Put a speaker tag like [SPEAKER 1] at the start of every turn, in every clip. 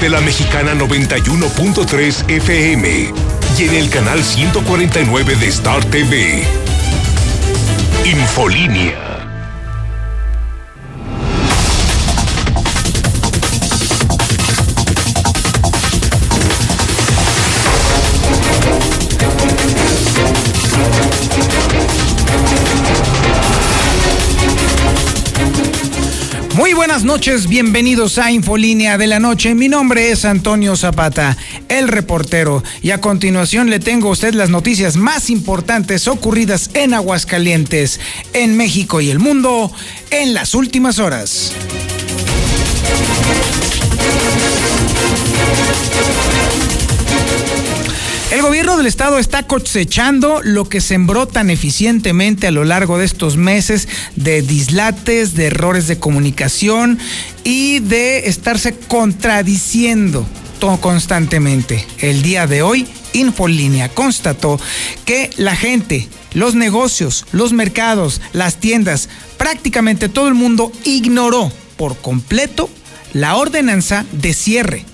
[SPEAKER 1] de la mexicana 91.3 FM y en el canal 149 de Star TV. Infolínea.
[SPEAKER 2] Buenas noches, bienvenidos a Infolínea de la Noche. Mi nombre es Antonio Zapata, el reportero, y a continuación le tengo a usted las noticias más importantes ocurridas en Aguascalientes, en México y el mundo en las últimas horas. El gobierno del estado está cosechando lo que sembró tan eficientemente a lo largo de estos meses de dislates, de errores de comunicación y de estarse contradiciendo constantemente. El día de hoy, Infolínea constató que la gente, los negocios, los mercados, las tiendas, prácticamente todo el mundo ignoró por completo la ordenanza de cierre.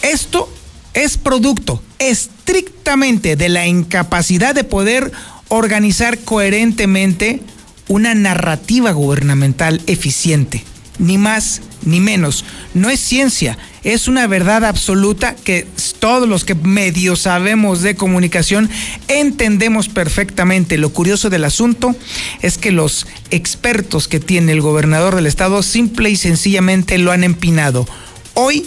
[SPEAKER 2] Esto es producto estrictamente de la incapacidad de poder organizar coherentemente una narrativa gubernamental eficiente. Ni más ni menos. No es ciencia, es una verdad absoluta que todos los que medio sabemos de comunicación entendemos perfectamente. Lo curioso del asunto es que los expertos que tiene el gobernador del estado simple y sencillamente lo han empinado. Hoy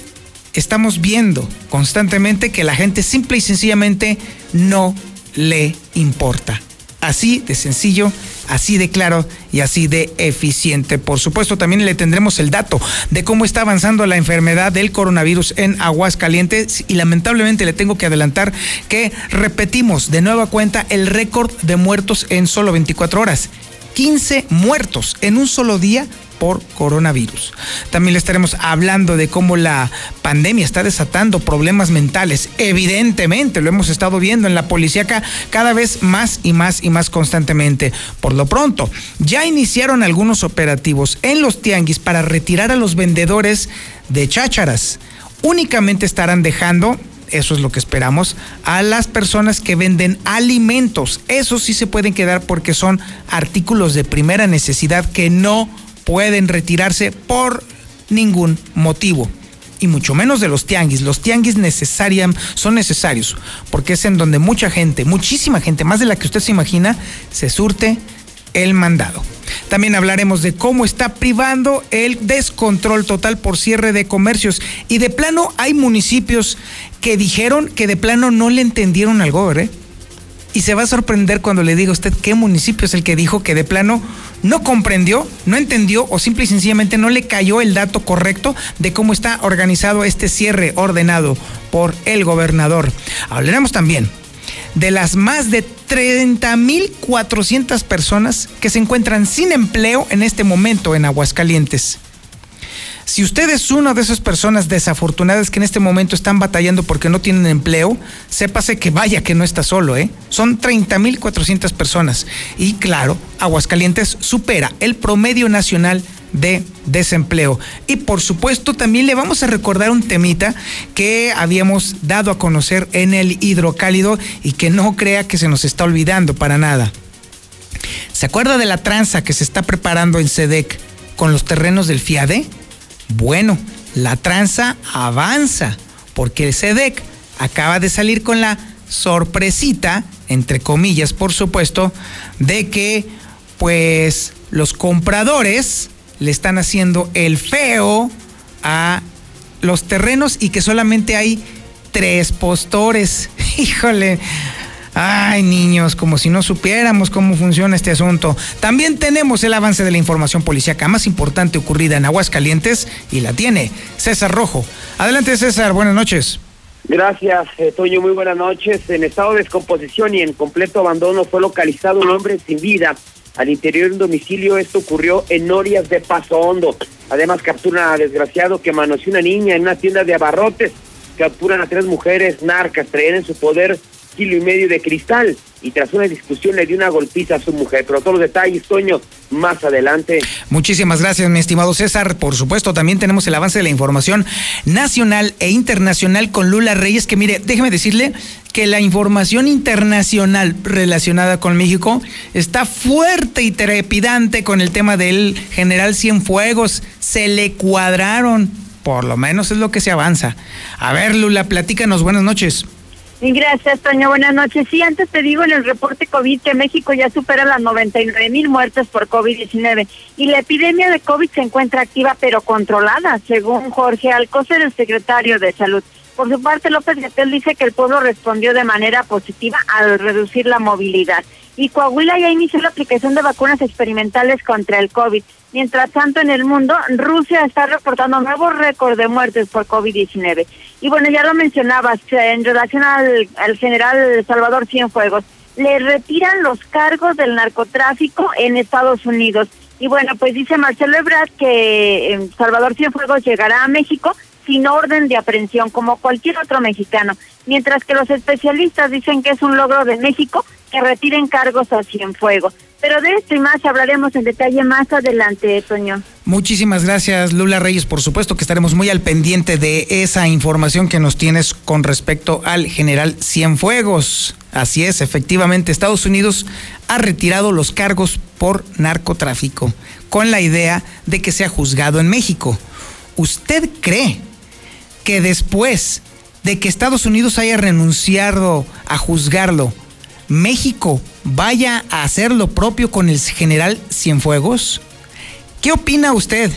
[SPEAKER 2] estamos viendo constantemente que la gente simple y sencillamente no le importa. Así de sencillo, así de claro y así de eficiente. Por supuesto, también le tendremos el dato de cómo está avanzando la enfermedad del coronavirus en Aguascalientes y lamentablemente le tengo que adelantar que repetimos de nueva cuenta el récord de muertos en solo 24 horas. 15 muertos en un solo día por coronavirus. También le estaremos hablando de cómo la pandemia está desatando problemas mentales. Evidentemente, lo hemos estado viendo en la policíaca cada vez más y más y más constantemente. Por lo pronto, ya iniciaron algunos operativos en los tianguis para retirar a los vendedores de chácharas. Únicamente estarán dejando eso es lo que esperamos, a las personas que venden alimentos. Esos sí se pueden quedar porque son artículos de primera necesidad que no pueden retirarse por ningún motivo y mucho menos de los tianguis. Los tianguis necesariam, son necesarios porque es en donde mucha gente, muchísima gente, más de la que usted se imagina, se surte el mandado. También hablaremos de cómo está privando el descontrol total por cierre de comercios. Y de plano hay municipios que dijeron que de plano no le entendieron al gobierno. ¿eh? Y se va a sorprender cuando le diga a usted qué municipio es el que dijo que de plano no comprendió, no entendió o simple y sencillamente no le cayó el dato correcto de cómo está organizado este cierre ordenado por el gobernador. Hablaremos también de las más de 30.400 personas que se encuentran sin empleo en este momento en Aguascalientes. Si usted es una de esas personas desafortunadas que en este momento están batallando porque no tienen empleo, sépase que vaya que no está solo, ¿eh? Son 30.400 personas. Y claro, Aguascalientes supera el promedio nacional de desempleo. Y por supuesto también le vamos a recordar un temita que habíamos dado a conocer en el hidrocálido y que no crea que se nos está olvidando para nada. ¿Se acuerda de la tranza que se está preparando en SEDEC con los terrenos del FIADE? Bueno, la tranza avanza porque el SEDEC acaba de salir con la sorpresita, entre comillas por supuesto, de que pues los compradores le están haciendo el feo a los terrenos y que solamente hay tres postores. Híjole, Ay, niños, como si no supiéramos cómo funciona este asunto. También tenemos el avance de la información policíaca más importante ocurrida en Aguascalientes y la tiene César Rojo. Adelante, César, buenas noches.
[SPEAKER 3] Gracias, eh, Toño, muy buenas noches. En estado de descomposición y en completo abandono fue localizado un hombre sin vida al interior de un domicilio. Esto ocurrió en Norias de Paso Hondo. Además, capturan a desgraciado que manoseó una niña en una tienda de abarrotes. Capturan a tres mujeres narcas, traían en su poder kilo y medio de cristal.
[SPEAKER 4] y tras una discusión le dio una golpiza a su mujer. Pero todos los detalles, Toño, más adelante.
[SPEAKER 2] Muchísimas gracias, mi estimado César. Por supuesto, también tenemos el avance de la información nacional e internacional con Lula Reyes, que mire, déjeme decirle que la información internacional relacionada con México está fuerte y trepidante con el tema del general Cienfuegos. Se le cuadraron, por lo menos es lo que se avanza. A ver, Lula, platícanos, buenas noches.
[SPEAKER 5] Gracias, Toño. Buenas noches. Sí, antes te digo en el reporte COVID que México ya supera las 99 mil muertes por COVID-19 y la epidemia de COVID se encuentra activa pero controlada, según Jorge Alcocer, el secretario de Salud. Por su parte, López Gatel dice que el pueblo respondió de manera positiva al reducir la movilidad. Y Coahuila ya inició la aplicación de vacunas experimentales contra el COVID. Mientras tanto, en el mundo, Rusia está reportando nuevos récords de muertes por COVID-19. Y bueno, ya lo mencionabas, en relación al, general Salvador Cienfuegos, le retiran los cargos del narcotráfico en Estados Unidos. Y bueno, pues dice Marcelo Ebrard que eh, Salvador Cienfuegos llegará a México sin orden de aprehensión, como cualquier otro mexicano, mientras que los especialistas dicen que es un logro de México que retiren cargos a Cienfuegos. Pero de esto y más hablaremos en detalle más adelante, Toño.
[SPEAKER 2] Muchísimas gracias, Lula Reyes. Por supuesto que estaremos muy al pendiente de esa información que nos tienes con respecto al general Cienfuegos. Así es, efectivamente, Estados Unidos ha retirado los cargos por narcotráfico, con la idea de que sea juzgado en México. ¿Usted cree que después de que Estados Unidos haya renunciado a juzgarlo, México vaya a hacer lo propio con el general Cienfuegos? ¿Qué opina usted?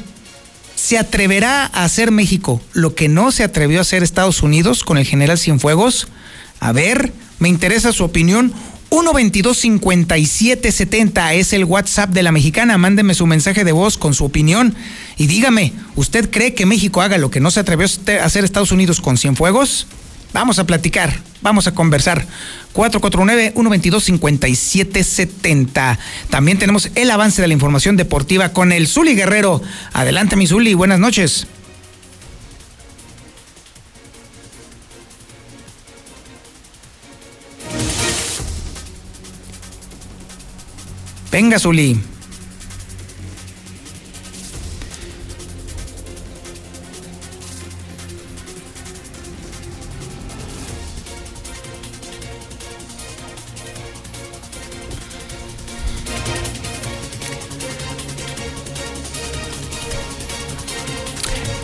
[SPEAKER 2] ¿Se atreverá a hacer México lo que no se atrevió a hacer Estados Unidos con el general Cienfuegos? A ver, me interesa su opinión. 122-5770 es el WhatsApp de la mexicana. Mándeme su mensaje de voz con su opinión y dígame, ¿usted cree que México haga lo que no se atrevió a hacer Estados Unidos con Cienfuegos? Vamos a platicar, vamos a conversar. 449-122-5770. También tenemos el avance de la información deportiva con el Zuli Guerrero. Adelante, mi Zuli, buenas noches. Venga, Zuli.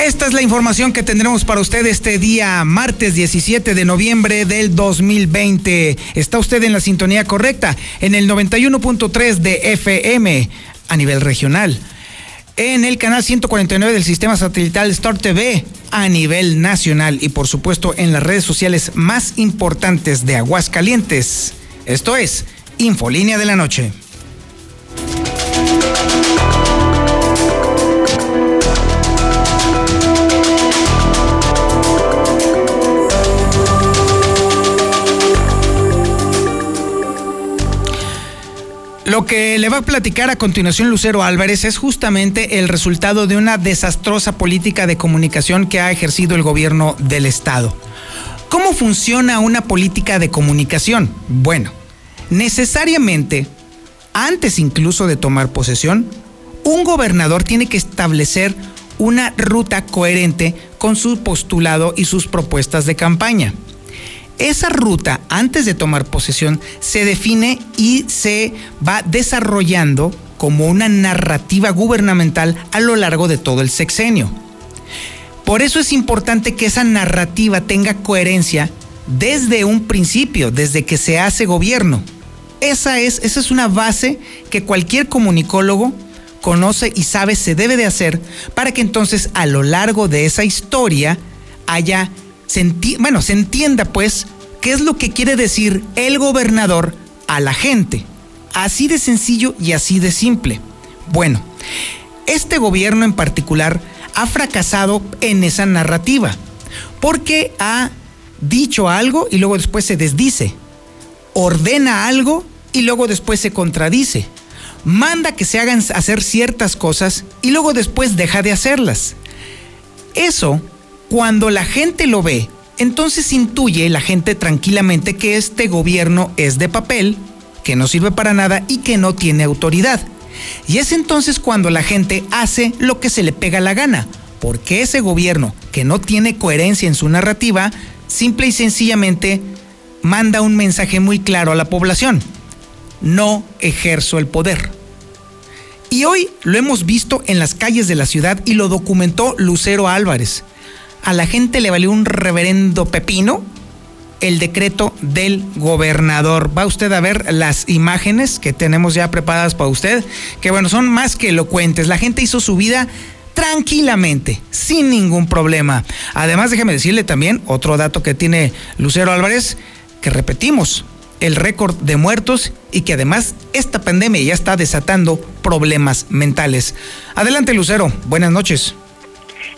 [SPEAKER 2] Esta es la información que tendremos para usted este día, martes 17 de noviembre del 2020. Está usted en la sintonía correcta, en el 91.3 de FM a nivel regional. En el canal 149 del sistema satelital Star TV a nivel nacional y por supuesto en las redes sociales más importantes de Aguascalientes. Esto es Infolínea de la Noche. Lo que le va a platicar a continuación Lucero Álvarez es justamente el resultado de una desastrosa política de comunicación que ha ejercido el gobierno del Estado. ¿Cómo funciona una política de comunicación? Bueno, necesariamente, antes incluso de tomar posesión, un gobernador tiene que establecer una ruta coherente con su postulado y sus propuestas de campaña. Esa ruta, antes de tomar posesión, se define y se va desarrollando como una narrativa gubernamental a lo largo de todo el sexenio. Por eso es importante que esa narrativa tenga coherencia desde un principio, desde que se hace gobierno. Esa es, esa es una base que cualquier comunicólogo conoce y sabe se debe de hacer para que entonces a lo largo de esa historia haya bueno, se entienda pues qué es lo que quiere decir el gobernador a la gente. Así de sencillo y así de simple. Bueno, este gobierno en particular ha fracasado en esa narrativa porque ha dicho algo y luego después se desdice. Ordena algo y luego después se contradice. Manda que se hagan hacer ciertas cosas y luego después deja de hacerlas. Eso cuando la gente lo ve, entonces intuye la gente tranquilamente que este gobierno es de papel que no sirve para nada y que no tiene autoridad. Y es entonces cuando la gente hace lo que se le pega la gana, porque ese gobierno que no tiene coherencia en su narrativa, simple y sencillamente manda un mensaje muy claro a la población. No ejerzo el poder. Y hoy lo hemos visto en las calles de la ciudad y lo documentó Lucero Álvarez. A la gente le valió un reverendo pepino el decreto del gobernador. Va usted a ver las imágenes que tenemos ya preparadas para usted, que bueno, son más que elocuentes. La gente hizo su vida tranquilamente, sin ningún problema. Además, déjeme decirle también otro dato que tiene Lucero Álvarez, que repetimos, el récord de muertos y que además esta pandemia ya está desatando problemas mentales. Adelante, Lucero, buenas noches.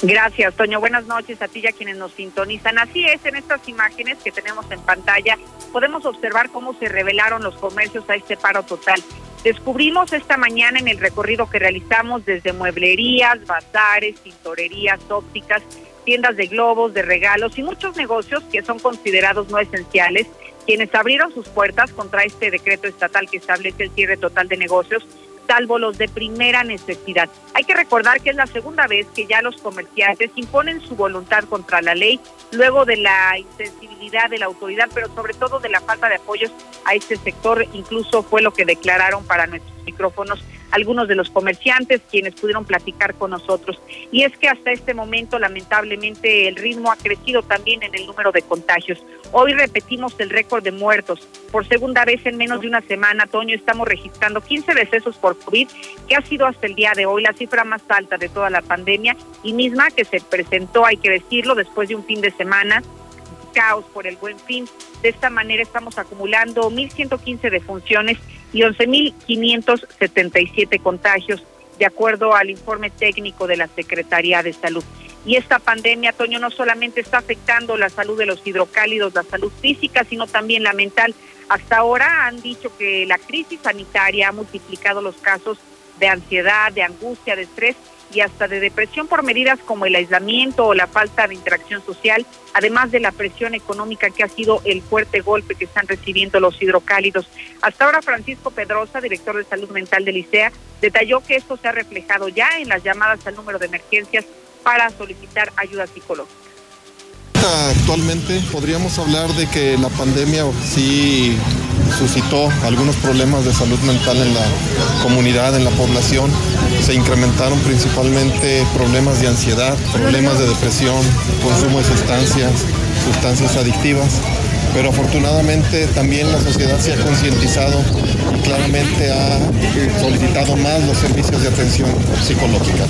[SPEAKER 6] Gracias, Toño. Buenas noches a ti y a quienes nos sintonizan. Así es, en estas imágenes que tenemos en pantalla podemos observar cómo se revelaron los comercios a este paro total. Descubrimos esta mañana en el recorrido que realizamos desde mueblerías, bazares, tintorerías, ópticas, tiendas de globos, de regalos y muchos negocios que son considerados no esenciales, quienes abrieron sus puertas contra este decreto estatal que establece el cierre total de negocios salvo los de primera necesidad. Hay que recordar que es la segunda vez que ya los comerciantes imponen su voluntad contra la ley, luego de la insensibilidad de la autoridad, pero sobre todo de la falta de apoyos a este sector, incluso fue lo que declararon para nuestros micrófonos algunos de los comerciantes quienes pudieron platicar con nosotros. Y es que hasta este momento, lamentablemente, el ritmo ha crecido también en el número de contagios. Hoy repetimos el récord de muertos. Por segunda vez en menos de una semana, Toño, estamos registrando 15 decesos por COVID, que ha sido hasta el día de hoy la cifra más alta de toda la pandemia y misma que se presentó, hay que decirlo, después de un fin de semana caos por el buen fin. De esta manera estamos acumulando 1.115 defunciones y 11.577 contagios, de acuerdo al informe técnico de la Secretaría de Salud. Y esta pandemia, Toño, no solamente está afectando la salud de los hidrocálidos, la salud física, sino también la mental. Hasta ahora han dicho que la crisis sanitaria ha multiplicado los casos de ansiedad, de angustia, de estrés y hasta de depresión por medidas como el aislamiento o la falta de interacción social, además de la presión económica que ha sido el fuerte golpe que están recibiendo los hidrocálidos. Hasta ahora Francisco Pedrosa, director de salud mental de Licea, detalló que esto se ha reflejado ya en las llamadas al número de emergencias para solicitar ayuda psicológica.
[SPEAKER 7] Actualmente podríamos hablar de que la pandemia sí suscitó algunos problemas de salud mental en la comunidad, en la población. Se incrementaron principalmente problemas de ansiedad, problemas de depresión, consumo de sustancias, sustancias adictivas pero afortunadamente también la sociedad se ha concientizado y claramente ha solicitado más los servicios de atención psicológica.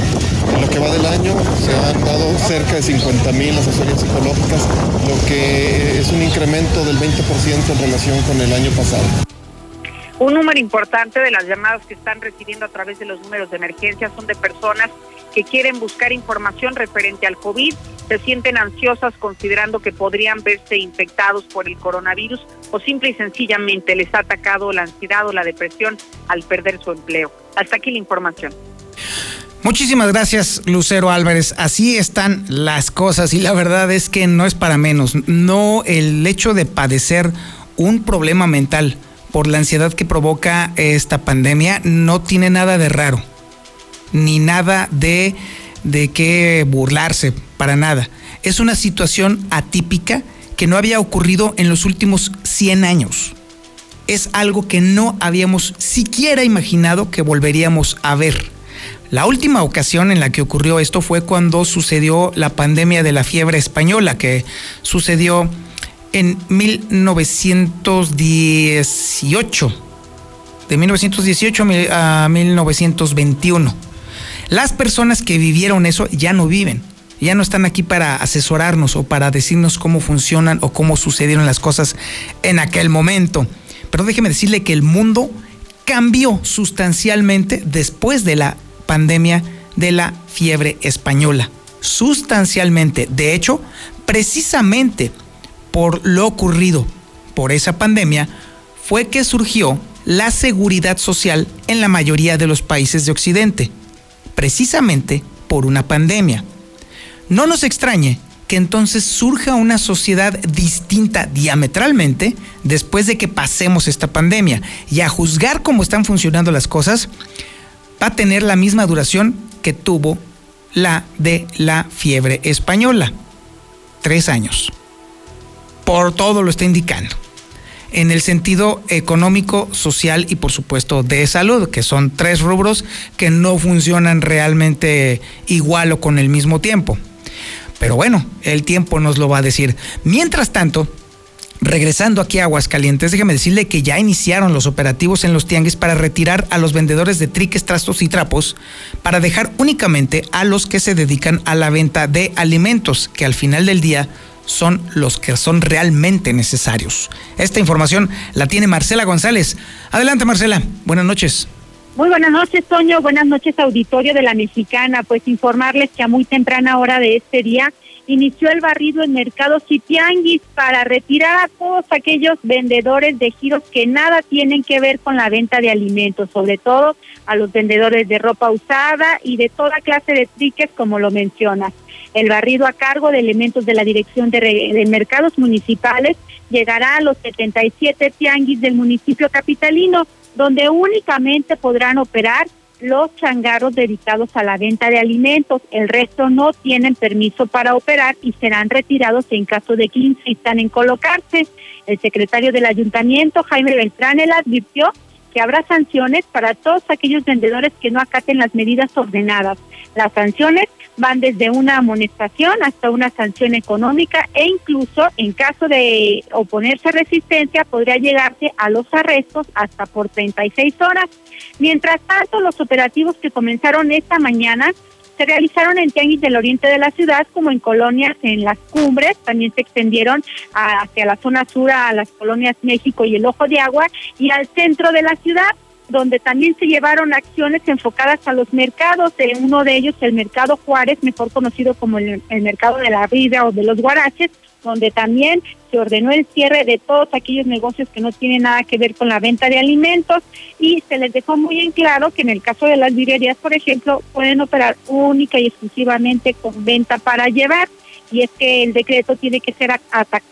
[SPEAKER 7] En lo que va del año se han dado cerca de 50 mil asesorías psicológicas, lo que es un incremento del 20% en relación con el año pasado.
[SPEAKER 6] Un número importante de las llamadas que están recibiendo a través de los números de emergencia son de personas que quieren buscar información referente al COVID, se sienten ansiosas considerando que podrían verse infectados por el coronavirus o simple y sencillamente les ha atacado la ansiedad o la depresión al perder su empleo. Hasta aquí la información.
[SPEAKER 2] Muchísimas gracias, Lucero Álvarez. Así están las cosas y la verdad es que no es para menos. No el hecho de padecer un problema mental por la ansiedad que provoca esta pandemia no tiene nada de raro, ni nada de, de qué burlarse, para nada. Es una situación atípica que no había ocurrido en los últimos 100 años. Es algo que no habíamos siquiera imaginado que volveríamos a ver. La última ocasión en la que ocurrió esto fue cuando sucedió la pandemia de la fiebre española, que sucedió en 1918, de 1918 a 1921. Las personas que vivieron eso ya no viven, ya no están aquí para asesorarnos o para decirnos cómo funcionan o cómo sucedieron las cosas en aquel momento. Pero déjeme decirle que el mundo cambió sustancialmente después de la pandemia de la fiebre española. Sustancialmente. De hecho, precisamente por lo ocurrido por esa pandemia fue que surgió la seguridad social en la mayoría de los países de Occidente, precisamente por una pandemia. No nos extrañe que entonces surja una sociedad distinta diametralmente después de que pasemos esta pandemia. Y a juzgar cómo están funcionando las cosas, va a tener la misma duración que tuvo la de la fiebre española. Tres años. Por todo lo está indicando. En el sentido económico, social y por supuesto de salud, que son tres rubros que no funcionan realmente igual o con el mismo tiempo. Pero bueno, el tiempo nos lo va a decir. Mientras tanto, Regresando aquí a Aguascalientes, déjeme decirle que ya iniciaron los operativos en los tianguis para retirar a los vendedores de triques, trastos y trapos, para dejar únicamente a los que se dedican a la venta de alimentos, que al final del día son los que son realmente necesarios. Esta información la tiene Marcela González. Adelante, Marcela. Buenas noches.
[SPEAKER 8] Muy buenas noches, Toño. Buenas noches, auditorio de la Mexicana. Pues informarles que a muy temprana hora de este día inició el barrido en mercados y tianguis para retirar a todos aquellos vendedores de giros que nada tienen que ver con la venta de alimentos, sobre todo a los vendedores de ropa usada y de toda clase de triques, como lo mencionas. El barrido a cargo de elementos de la Dirección de, de Mercados Municipales llegará a los 77 tianguis del municipio capitalino, donde únicamente podrán operar los changarros dedicados a la venta de alimentos. El resto no tienen permiso para operar y serán retirados en caso de que insistan en colocarse. El secretario del ayuntamiento, Jaime Beltrán, él advirtió que habrá sanciones para todos aquellos vendedores que no acaten las medidas ordenadas. Las sanciones van desde una amonestación hasta una sanción económica e incluso en caso de oponerse a resistencia podría llegarse a los arrestos hasta por 36 horas. Mientras tanto, los operativos que comenzaron esta mañana se realizaron en tianguis del oriente de la ciudad como en colonias en las cumbres, también se extendieron hacia la zona sur a las colonias México y el Ojo de Agua y al centro de la ciudad donde también se llevaron acciones enfocadas a los mercados, en uno de ellos el Mercado Juárez, mejor conocido como el, Mercado de la Vida o de los Guaraches, donde también se ordenó el cierre de todos aquellos negocios que no tienen nada que ver con la venta de alimentos y se les dejó muy en claro que en el caso de las librerías, por ejemplo, pueden operar única y exclusivamente con venta para llevar y es que el decreto tiene que ser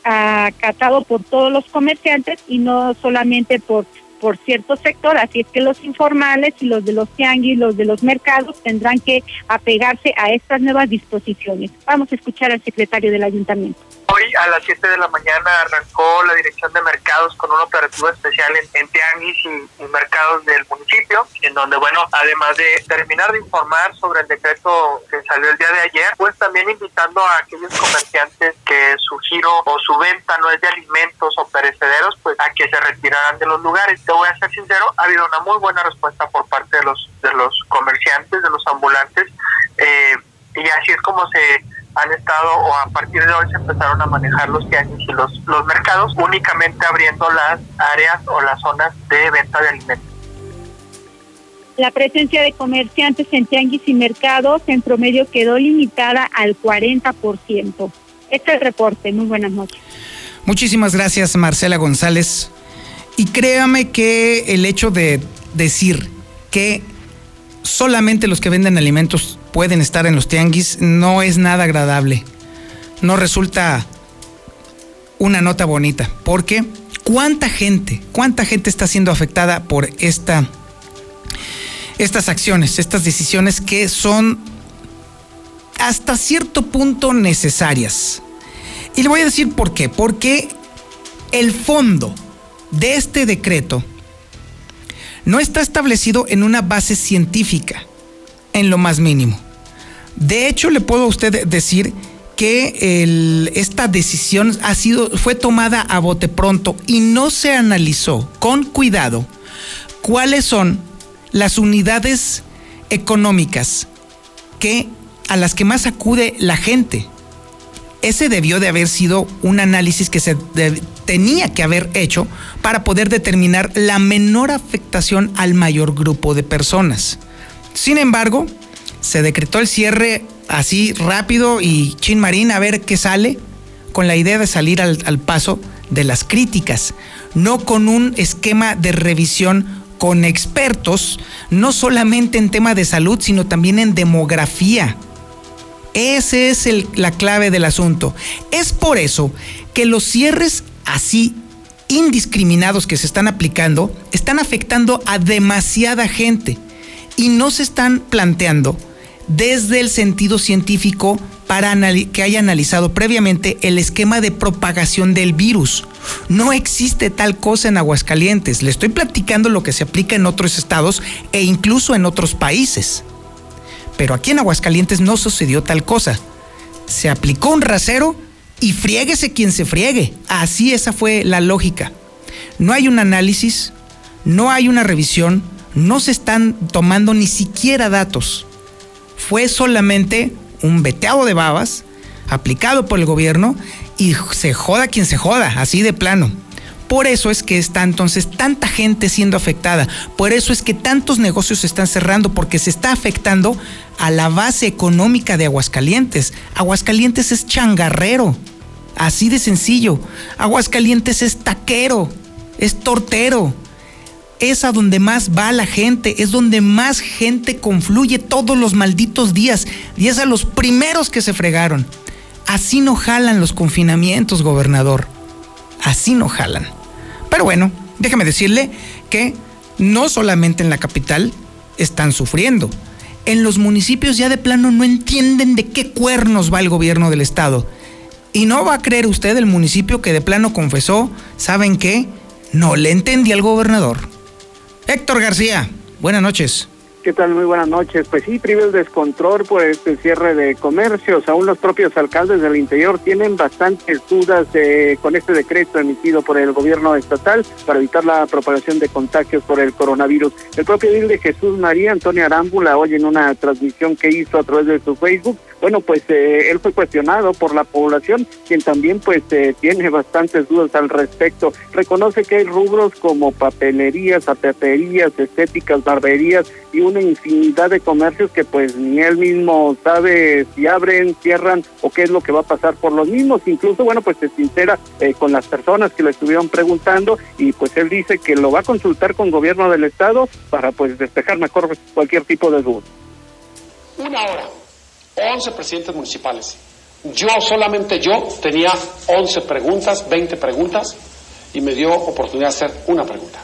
[SPEAKER 8] acatado por todos los comerciantes y no solamente por por cierto sector, así es que los informales y los de los tianguis, los de los mercados tendrán que apegarse a estas nuevas disposiciones. Vamos a escuchar al secretario del ayuntamiento.
[SPEAKER 9] Hoy a las 7 de la mañana arrancó la Dirección de Mercados con un operativo especial en, tianguis y, mercados del municipio, en donde, bueno, además de terminar de informar sobre el decreto que salió el día de ayer, pues también invitando a aquellos comerciantes que su giro o su venta no es de alimentos o perecederos, pues a que se retiraran de los lugares. Te voy a ser sincero, ha habido una muy buena respuesta por parte de los, de los comerciantes, de los ambulantes, eh, y así es como se han estado o a partir de hoy se empezaron a manejar los tianguis y los, los mercados únicamente abriendo las áreas o las zonas de venta de alimentos.
[SPEAKER 8] La presencia de comerciantes en tianguis y mercados en promedio quedó limitada al 40%. Este es el reporte. Muy buenas noches.
[SPEAKER 2] Muchísimas gracias, Marcela González. Y créame que el hecho de decir que solamente los que venden alimentos pueden estar en los tianguis no es nada agradable. No resulta una nota bonita. Porque cuánta gente, cuánta gente está siendo afectada por esta, estas acciones, estas decisiones que son hasta cierto punto necesarias. Y le voy a decir por qué. Porque el fondo de este decreto no está establecido en una base científica, en lo más mínimo. De hecho, le puedo a usted decir que esta decisión ha sido, fue tomada a bote pronto y no se analizó con cuidado cuáles son las unidades económicas que, a las que más acude la gente. Ese debió de haber sido un análisis que se tenía que haber hecho para poder determinar la menor afectación al mayor grupo de personas. Sin embargo, se decretó el cierre así rápido y chin marín a ver qué sale, con la idea de salir al, al paso de las críticas, no con un esquema de revisión con expertos, no solamente en tema de salud, sino también en demografía Esa es la clave del asunto. Es por eso que los cierres así indiscriminados que se están aplicando están afectando a demasiada gente y no se están planteando desde el sentido científico para que haya analizado previamente el esquema de propagación del virus. No existe tal cosa en Aguascalientes. Le estoy platicando lo que se aplica en otros estados e incluso en otros países. Pero aquí en Aguascalientes no sucedió tal cosa. Se aplicó un rasero y friéguese quien se friegue. Así esa fue la lógica. No hay un análisis, no hay una revisión, no se están tomando ni siquiera datos. Fue solamente un veteado de babas aplicado por el gobierno y se joda quien se joda, así de plano. Por eso es que está entonces tanta gente siendo afectada. Por eso es que tantos negocios se están cerrando porque se está afectando a la base económica de Aguascalientes. Aguascalientes es changarrero. Así de sencillo. Aguascalientes es taquero. Es tortero. Es a donde más va la gente. Es donde más gente confluye todos los malditos días. Y es a los primeros que se fregaron. Así no jalan los confinamientos, gobernador. Así no jalan. Pero bueno, déjame decirle que no solamente en la capital están sufriendo. En los municipios ya de plano no entienden de qué cuernos va el gobierno del estado. Y no va a creer usted el municipio que de plano confesó, ¿saben qué? No le entendí al gobernador. Héctor García, buenas noches.
[SPEAKER 10] ¿Qué tal? Muy buenas noches. Pues sí, prive el descontrol por este cierre de comercios. Aún los propios alcaldes del interior tienen bastantes dudas con este decreto emitido por el gobierno estatal para evitar la propagación de contagios por el coronavirus. El propio edil de Jesús María, Antonio Arámbula, hoy en una transmisión que hizo a través de su Facebook, bueno, pues eh, él fue cuestionado por la población, quien también pues eh, tiene bastantes dudas al respecto. Reconoce que hay rubros como papelerías, zapaterías, estéticas, barberías y una infinidad de comercios que pues ni él mismo sabe si abren, cierran o qué es lo que va a pasar por los mismos. Incluso, bueno, pues se sincera eh, con las personas que le estuvieron preguntando y pues él dice que lo va a consultar con gobierno del estado para pues despejar mejor cualquier tipo de duda.
[SPEAKER 11] Una hora 11 presidentes municipales. Yo, solamente yo, tenía 11 preguntas, 20 preguntas, y me dio oportunidad de hacer una pregunta.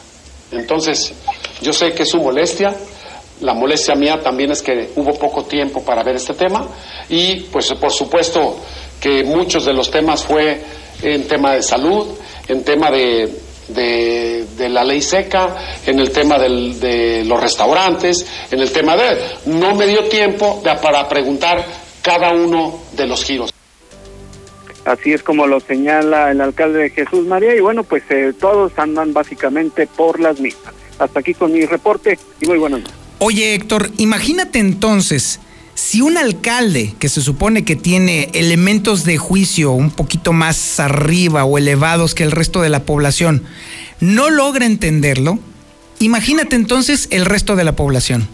[SPEAKER 11] Entonces, yo sé que es su molestia, la molestia mía también es que hubo poco tiempo para ver este tema, y pues por supuesto que muchos de los temas fue en tema de salud, en tema de de, la ley seca, en el tema de los restaurantes, en el tema de... No me dio tiempo para preguntar cada uno de los giros.
[SPEAKER 10] Así es como lo señala el alcalde de Jesús María y bueno, pues eh, todos andan básicamente por las mismas. Hasta aquí con mi reporte y muy buenas noches.
[SPEAKER 2] Oye Héctor, imagínate entonces si un alcalde que se supone que tiene elementos de juicio un poquito más arriba o elevados que el resto de la población no logra entenderlo, imagínate entonces el resto de la población.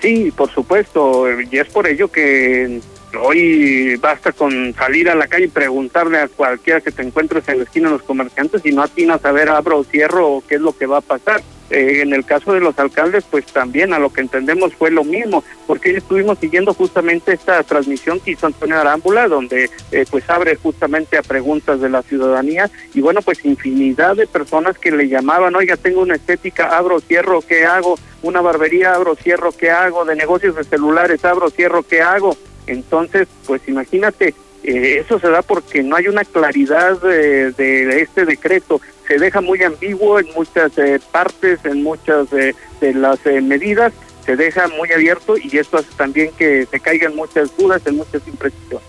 [SPEAKER 10] Sí, por supuesto, y es por ello que hoy basta con salir a la calle y preguntarle a cualquiera que te encuentres en la esquina de los comerciantes y no atinas a ver abro o cierro o qué es lo que va a pasar. Eh, en el caso de los alcaldes, pues también a lo que entendemos fue lo mismo, porque estuvimos siguiendo justamente esta transmisión que hizo Antonio Arámbula, donde eh, pues abre justamente a preguntas de la ciudadanía y bueno, pues infinidad de personas que le llamaban, oiga, tengo una estética, abro, cierro, ¿qué hago? Una barbería, abro, cierro, ¿qué hago? De negocios de celulares, abro, cierro, ¿qué hago? Entonces, pues imagínate, eh, eso se da porque no hay una claridad de, este decreto. Se deja muy ambiguo en muchas eh, partes, en muchas de las eh, medidas, se deja muy abierto y esto hace también que se caigan muchas dudas, en muchas imprecisiones.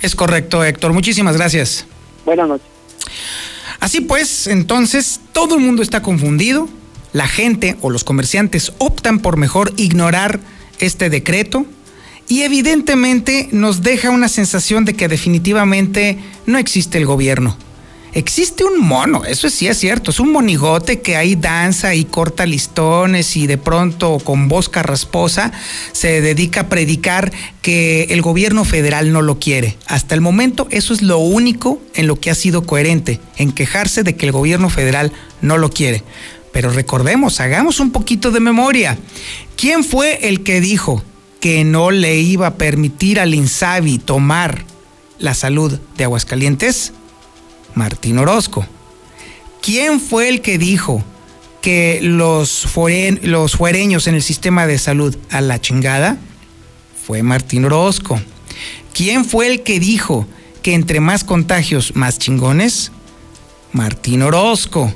[SPEAKER 2] Es correcto, Héctor. Muchísimas gracias.
[SPEAKER 10] Buenas noches.
[SPEAKER 2] Así pues, entonces, todo el mundo está confundido. La gente o los comerciantes optan por mejor ignorar este decreto y evidentemente nos deja una sensación de que definitivamente no existe el gobierno. Existe un mono, eso sí es cierto, es un monigote que ahí danza y corta listones y de pronto con voz carrasposa se dedica a predicar que el gobierno federal no lo quiere. Hasta el momento eso es lo único en lo que ha sido coherente, en quejarse de que el gobierno federal no lo quiere. Pero recordemos, hagamos un poquito de memoria. ¿Quién fue el que dijo que no le iba a permitir al Insabi tomar la salud de Aguascalientes? Martín Orozco. ¿Quién fue el que dijo que los, los fuereños en el sistema de salud a la chingada? Fue Martín Orozco. ¿Quién fue el que dijo que entre más contagios, más chingones? Martín Orozco.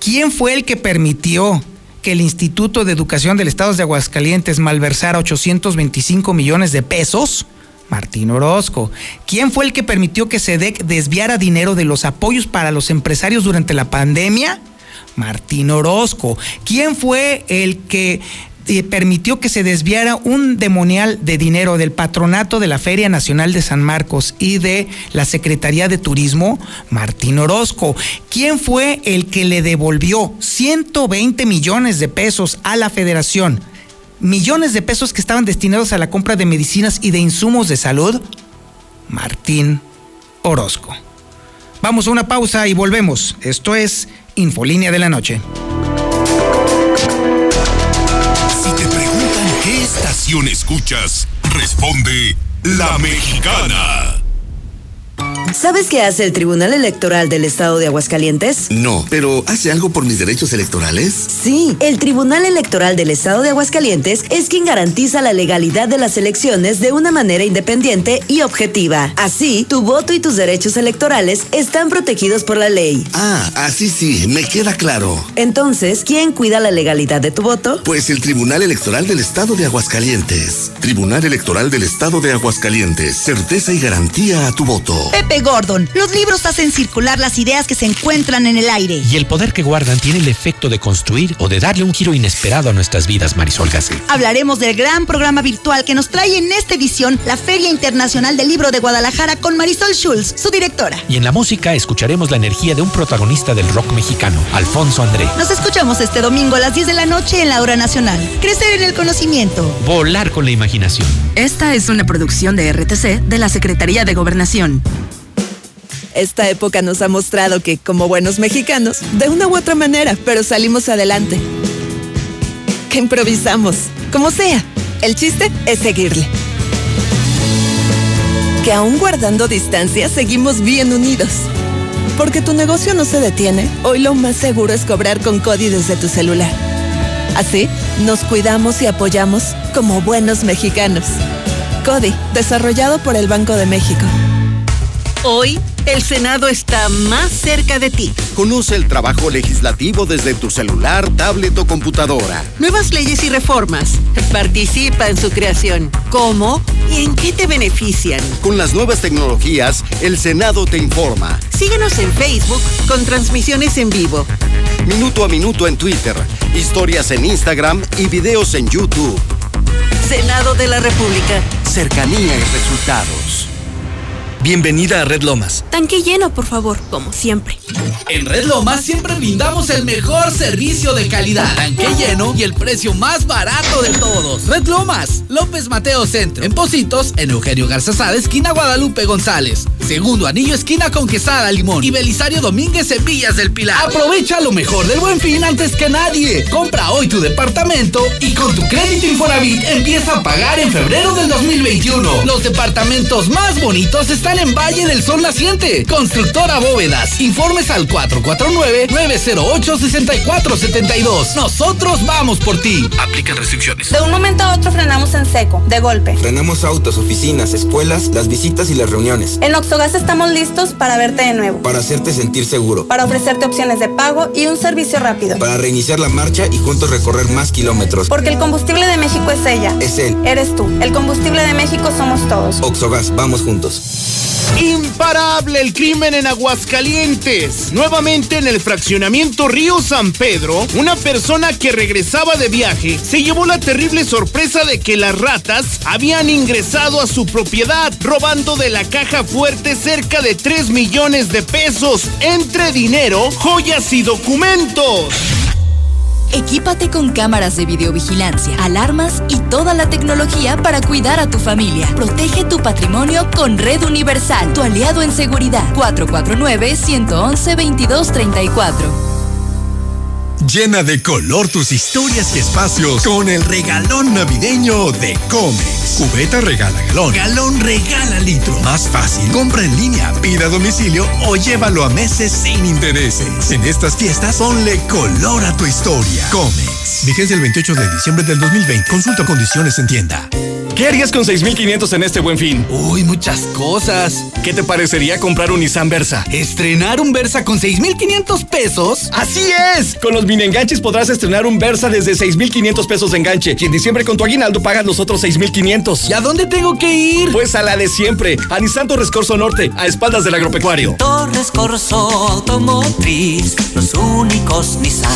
[SPEAKER 2] ¿Quién fue el que permitió que el Instituto de Educación del Estado de Aguascalientes malversara 825 millones de pesos? Martín Orozco. ¿Quién fue el que permitió que SEDEC desviara dinero de los apoyos para los empresarios durante la pandemia? Martín Orozco. ¿Quién fue el que eh, permitió que se desviara un demonial de dinero del patronato de la Feria Nacional de San Marcos y de la Secretaría de Turismo, Martín Orozco. ¿Quién fue el que le devolvió 120 millones de pesos a la federación? Millones de pesos que estaban destinados a la compra de medicinas y de insumos de salud. Martín Orozco. Vamos a una pausa y volvemos. Esto es Infolínea de la Noche.
[SPEAKER 1] escuchas, responde La Mexicana.
[SPEAKER 12] ¿Sabes qué hace el Tribunal Electoral del Estado de Aguascalientes?
[SPEAKER 13] No, pero ¿hace algo por mis derechos electorales?
[SPEAKER 12] Sí, el Tribunal Electoral del Estado de Aguascalientes es quien garantiza la legalidad de las elecciones de una manera independiente y objetiva. Así, tu voto y tus derechos electorales están protegidos por la ley.
[SPEAKER 13] Ah, así sí, me queda claro.
[SPEAKER 12] Entonces, ¿quién cuida la legalidad de tu voto?
[SPEAKER 13] Pues el Tribunal Electoral del Estado de Aguascalientes. Tribunal Electoral del Estado de Aguascalientes. Certeza y garantía a tu voto.
[SPEAKER 14] Pepe Gordon. Los libros hacen circular las ideas que se encuentran en el aire.
[SPEAKER 15] Y el poder que guardan tiene el efecto de construir o de darle un giro inesperado a nuestras vidas, Marisol Gase.
[SPEAKER 14] Hablaremos del gran programa virtual que nos trae en esta edición la Feria Internacional del Libro de Guadalajara con Marisol Schulz, su directora.
[SPEAKER 15] Y en la música escucharemos la energía de un protagonista del rock mexicano, Alfonso André.
[SPEAKER 14] Nos escuchamos este domingo a las 10 de la noche en la hora nacional. Crecer en el conocimiento.
[SPEAKER 15] Volar con la imaginación.
[SPEAKER 16] Esta es una producción de RTC de la Secretaría de Gobernación.
[SPEAKER 17] Esta época nos ha mostrado que, como buenos mexicanos, de una u otra manera, pero salimos adelante. Que improvisamos, como sea. El chiste es seguirle. Que aún guardando distancia, seguimos bien unidos. Porque tu negocio no se detiene, hoy lo más seguro es cobrar con CODI desde tu celular. Así, nos cuidamos y apoyamos como buenos mexicanos. CODI, desarrollado por el Banco de México.
[SPEAKER 18] Hoy, el Senado está más cerca de ti.
[SPEAKER 19] Conoce el trabajo legislativo desde tu celular, tablet o computadora.
[SPEAKER 18] Nuevas leyes y reformas. Participa en su creación. ¿Cómo y en qué te benefician?
[SPEAKER 19] Con las nuevas tecnologías, el Senado te informa.
[SPEAKER 18] Síguenos en Facebook con transmisiones en vivo.
[SPEAKER 19] Minuto a minuto en Twitter, historias en Instagram y videos en YouTube.
[SPEAKER 18] Senado de la República.
[SPEAKER 19] Cercanía y resultados.
[SPEAKER 20] Bienvenida a Red Lomas.
[SPEAKER 21] Tanque lleno, por favor, como siempre.
[SPEAKER 22] En Red Lomas siempre brindamos el mejor servicio de calidad, tanque lleno y el precio más barato de todos. Red Lomas, López Mateo Centro. En Positos, en Eugenio Garzazada, esquina Guadalupe González. Segundo anillo, esquina con Quesada Limón. Y Belisario Domínguez en Villas del Pilar. Aprovecha lo mejor del buen fin antes que nadie. Compra hoy tu departamento y con tu crédito Infonavit empieza a pagar en febrero del 2021. Los departamentos más bonitos están en Valle del Sol Naciente. Constructora Bóvedas. Informes al 449-908-6472. Nosotros vamos por ti. Aplican restricciones.
[SPEAKER 21] De un momento a otro frenamos en seco, de golpe.
[SPEAKER 23] Frenamos autos, oficinas, escuelas, las visitas y las reuniones.
[SPEAKER 21] En Oxogas estamos listos para verte de nuevo.
[SPEAKER 23] Para hacerte sentir seguro.
[SPEAKER 21] Para ofrecerte opciones de pago y un servicio rápido.
[SPEAKER 23] Para reiniciar la marcha y juntos recorrer más kilómetros.
[SPEAKER 21] Porque el combustible de México es ella.
[SPEAKER 23] Es él.
[SPEAKER 21] Eres tú. El combustible de México somos todos.
[SPEAKER 23] Oxogas, vamos juntos.
[SPEAKER 24] Imparable el crimen en Aguascalientes. Nuevamente en el fraccionamiento Río San Pedro, una persona que regresaba de viaje se llevó la terrible sorpresa de que las ratas habían ingresado a su propiedad, robando de la caja fuerte cerca de 3 millones de pesos entre dinero, joyas y documentos.
[SPEAKER 25] Equípate con cámaras de videovigilancia, alarmas y toda la tecnología para cuidar a tu familia. Protege tu patrimonio con Red Universal, tu aliado en seguridad. 449-111-2234.
[SPEAKER 1] Llena de color tus historias y espacios con el regalón navideño de Comex.
[SPEAKER 26] Cubeta regala galón. Galón regala litro. Más fácil. Compra en línea, pida a domicilio o llévalo a meses sin intereses. En estas fiestas, ponle color a tu historia. Comex. Vigencia el 28 de diciembre del 2020. Consulta condiciones en tienda.
[SPEAKER 27] ¿Qué harías con 6,500 en este buen fin?
[SPEAKER 22] Uy, muchas cosas.
[SPEAKER 27] ¿Qué te parecería comprar un Nissan Versa?
[SPEAKER 22] ¿Estrenar un Versa con 6,500 pesos?
[SPEAKER 27] ¡Así es! Con los mini enganches podrás estrenar un Versa desde 6,500 pesos de enganche. Y en diciembre con tu aguinaldo pagas los otros 6,500.
[SPEAKER 22] ¿Y a dónde tengo que ir?
[SPEAKER 27] Pues a la de siempre. A Nissan Torres Corso Norte, a espaldas del agropecuario.
[SPEAKER 28] Torres Corso Automotriz, los únicos Nissan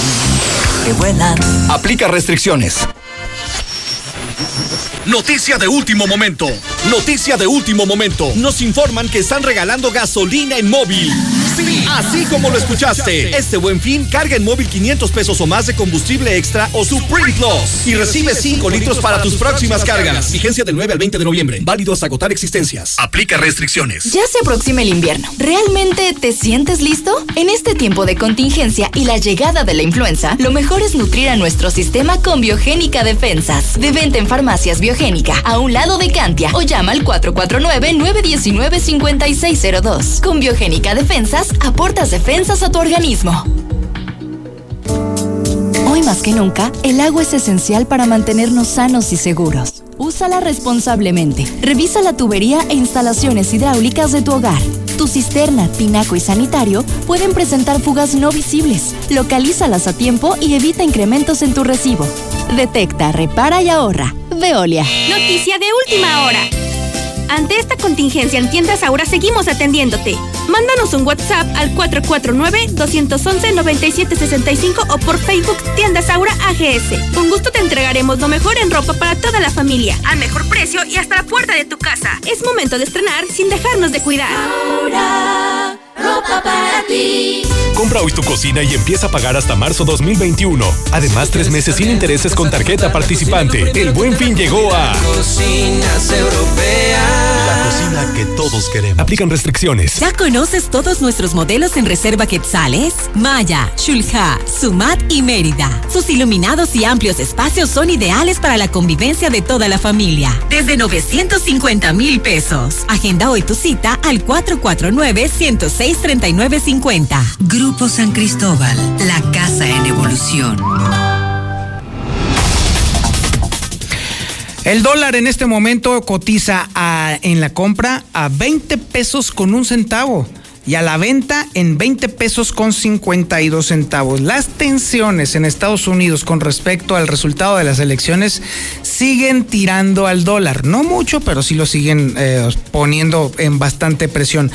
[SPEAKER 28] que vuelan.
[SPEAKER 27] Aplica restricciones. Noticia de último momento. Noticia de último momento. Nos informan que están regalando gasolina en móvil. Sí, así como lo escuchaste. Este buen fin, carga en móvil 500 pesos o más de combustible extra o Supreme Plus y recibe 5 litros para tus próximas cargas. Vigencia del 9 al 20 de noviembre. Válido hasta agotar existencias. Aplica restricciones.
[SPEAKER 25] Ya se aproxima el invierno. ¿Realmente te sientes listo? En este tiempo de contingencia y la llegada de la influenza, lo mejor es nutrir a nuestro sistema con Biogénica Defensas. De venta en farmacias Biogénica, a un lado de Cantia, o llama al 449-919-5602. Con Biogénica Defensas, aportas defensas a tu organismo. Hoy más que nunca, el agua es esencial para mantenernos sanos y seguros. Úsala responsablemente. Revisa la tubería e instalaciones hidráulicas de tu hogar. Tu cisterna, tinaco y sanitario pueden presentar fugas no visibles. Localízalas a tiempo y evita incrementos en tu recibo. Detecta, repara y ahorra. Veolia.
[SPEAKER 29] Noticia de última hora. Ante esta contingencia en Tiendas Aura seguimos atendiéndote. Mándanos un WhatsApp al 449-211-9765 o por Facebook Tiendas Aura AGS. Con gusto te entregaremos lo mejor en ropa para toda la familia, al mejor precio y hasta la puerta de tu casa. Es momento de estrenar sin dejarnos de cuidar.
[SPEAKER 25] Ropa para ti.
[SPEAKER 1] Compra hoy tu cocina y empieza a pagar hasta marzo 2021. Además, tres meses sin intereses con tarjeta participante. El buen fin llegó a.
[SPEAKER 28] Cocinas europeas.
[SPEAKER 1] La cocina que todos queremos. Aplican restricciones.
[SPEAKER 30] ¿Ya conoces todos nuestros modelos en Reserva Quetzales? Maya, Shulha, Sumat y Mérida. Sus iluminados y amplios espacios son ideales para la convivencia de toda la familia. Desde 950 mil pesos. Agenda hoy tu cita al 449-106-3950.
[SPEAKER 31] Grupo San Cristóbal, la casa en evolución.
[SPEAKER 2] El dólar en este momento cotiza en la compra a 20 pesos con un centavo y a la venta en 20 pesos con 52 centavos. Las tensiones en Estados Unidos con respecto al resultado de las elecciones siguen tirando al dólar. No mucho, pero sí lo siguen eh, poniendo en bastante presión.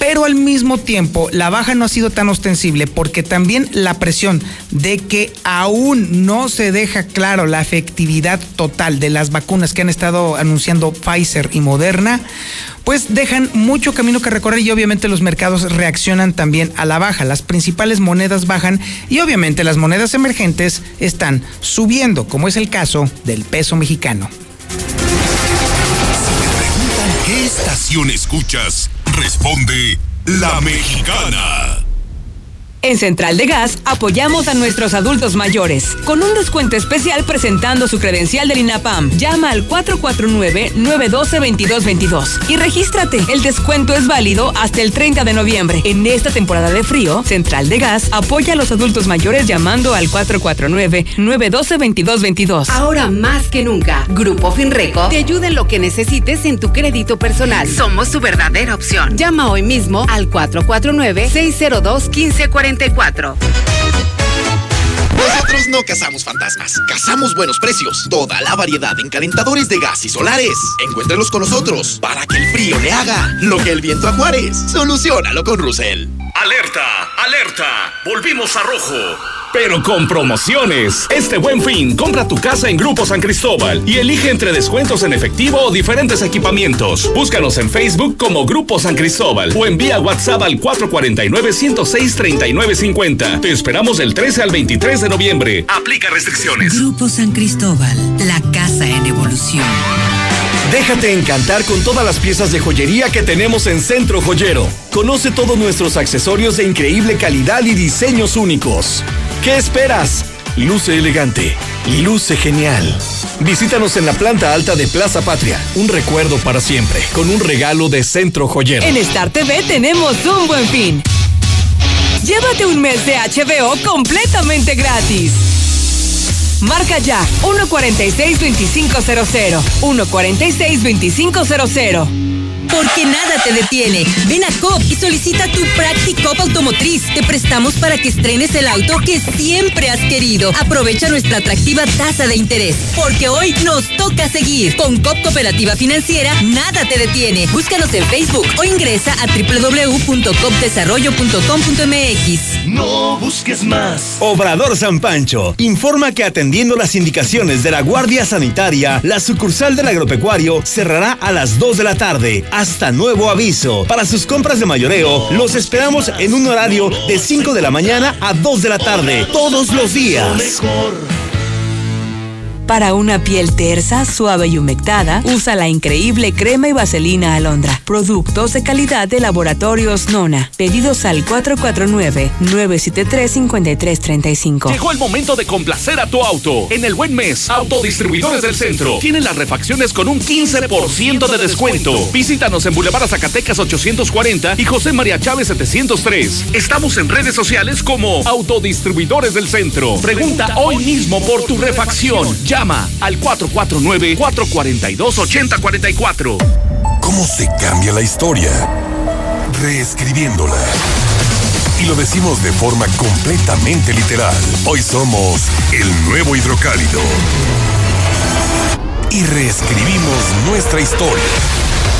[SPEAKER 2] Pero al mismo tiempo, la baja no ha sido tan ostensible porque también la presión de que aún no se deja claro la efectividad total de las vacunas que han estado anunciando Pfizer y Moderna, pues dejan mucho camino que recorrer y obviamente los mercados reaccionan también a la baja. Las principales monedas bajan y obviamente las monedas emergentes están subiendo, como es el caso del peso mexicano.
[SPEAKER 1] Estación escuchas? Responde La Mexicana.
[SPEAKER 32] En Central de Gas apoyamos a nuestros adultos mayores con un descuento especial presentando su credencial del INAPAM. Llama al 449-912-2222 y regístrate. El descuento es válido hasta el 30 de noviembre. En esta temporada de frío, Central de Gas apoya a los adultos mayores llamando al 449-912-2222.
[SPEAKER 33] Ahora más que nunca, Grupo Finreco te ayuda en lo que necesites en tu crédito personal. Somos su verdadera opción. Llama hoy mismo al 449-602-1544.
[SPEAKER 34] Nosotros no cazamos fantasmas, cazamos buenos precios. Toda la variedad en calentadores de gas y solares. Encuéntrelos con nosotros para que el frío le haga lo que el viento a Juárez. Solucionalo con Russell.
[SPEAKER 1] Alerta, alerta. Volvimos a rojo. Pero con promociones. Este buen fin, compra tu casa en Grupo San Cristóbal y elige entre descuentos en efectivo o diferentes equipamientos. Búscanos en Facebook como Grupo San Cristóbal o envía WhatsApp al 449-106-3950. Te esperamos del 13 al 23 de noviembre. Aplica restricciones.
[SPEAKER 31] Grupo San Cristóbal, la casa en evolución.
[SPEAKER 27] Déjate encantar con todas las piezas de joyería que tenemos en Centro Joyero. Conoce todos nuestros accesorios de increíble calidad y diseños únicos. ¿Qué esperas? luce elegante, luce genial. Visítanos en la planta alta de Plaza Patria. Un recuerdo para siempre, con un regalo de Centro Joyero.
[SPEAKER 32] En Star TV tenemos un buen fin. Llévate un mes de HBO completamente gratis. Marca ya 146-2500. 146-2500.
[SPEAKER 30] Porque nada te detiene. Ven a COP y solicita tu Practicop Automotriz. Te prestamos para que estrenes el auto que siempre has querido. Aprovecha nuestra atractiva tasa de interés. Porque hoy nos toca seguir. Con COP Cooperativa Financiera, nada te detiene. Búscanos en Facebook o ingresa a www.copdesarrollo.com.mx.
[SPEAKER 35] No busques más.
[SPEAKER 27] Obrador San Pancho informa que atendiendo las indicaciones de la Guardia Sanitaria, la sucursal del agropecuario cerrará a las 2 de la tarde hasta nuevo aviso. Para sus compras de mayoreo, los esperamos en un horario de 5 de la mañana a 2 de la tarde, todos los días.
[SPEAKER 32] Para una piel tersa, suave y humectada, usa la increíble crema y vaselina alondra. Productos de calidad de laboratorios Nona. Pedidos al 449-973-5335.
[SPEAKER 1] Llegó el momento de complacer a tu auto. En el buen mes, Autodistribuidores del Centro tienen las refacciones con un 15% de descuento. Visítanos en Boulevard Zacatecas 840 y José María Chávez 703. Estamos en redes sociales como Autodistribuidores del Centro. Pregunta hoy mismo por tu refacción. Llama al 449-442-8044.
[SPEAKER 26] ¿Cómo se cambia la historia? Reescribiéndola. Y lo decimos de forma completamente literal. Hoy somos el nuevo hidrocálido. Y reescribimos nuestra historia.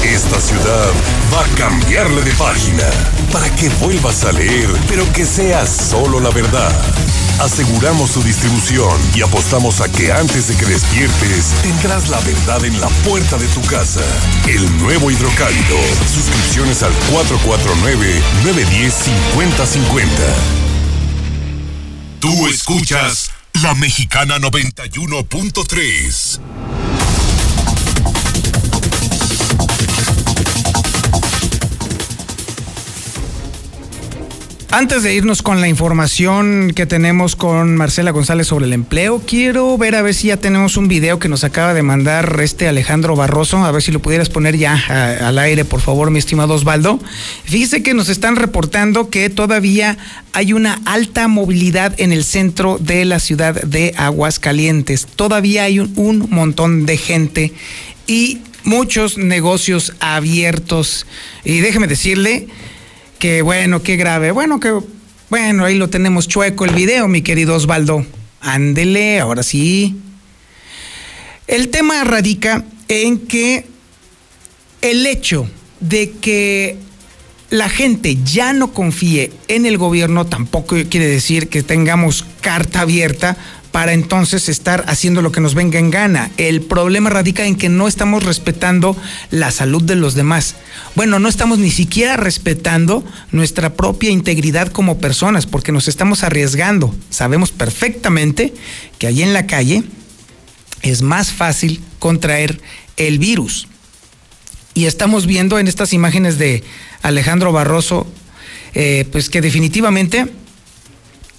[SPEAKER 26] Esta ciudad va a cambiarle de página para que vuelvas a leer, pero que sea solo la verdad. Aseguramos su distribución y apostamos a que antes de que despiertes tendrás la verdad en la puerta de tu casa. El nuevo hidrocálido. Suscripciones al 449-910-5050. Tú escuchas La Mexicana 91.3.
[SPEAKER 2] Antes de irnos con la información que tenemos con Marcela González sobre el empleo, quiero ver a ver si ya tenemos un video que nos acaba de mandar este Alejandro Barroso, a ver si lo pudieras poner ya al aire, por favor, mi estimado Osvaldo. Fíjese que nos están reportando que todavía hay una alta movilidad en el centro de la ciudad de Aguascalientes. Todavía hay un montón de gente y muchos negocios abiertos. Y déjeme decirle que bueno, qué grave. Bueno, que bueno, ahí lo tenemos chueco el video, mi querido Osvaldo. Ándele, ahora sí. El tema radica en que el hecho de que la gente ya no confíe en el gobierno tampoco quiere decir que tengamos carta abierta para entonces estar haciendo lo que nos venga en gana. El problema radica en que no estamos respetando la salud de los demás. Bueno, no estamos ni siquiera respetando nuestra propia integridad como personas porque nos estamos arriesgando. Sabemos perfectamente que allí en la calle es más fácil contraer el virus. Y estamos viendo en estas imágenes de Alejandro Barroso, eh, pues que definitivamente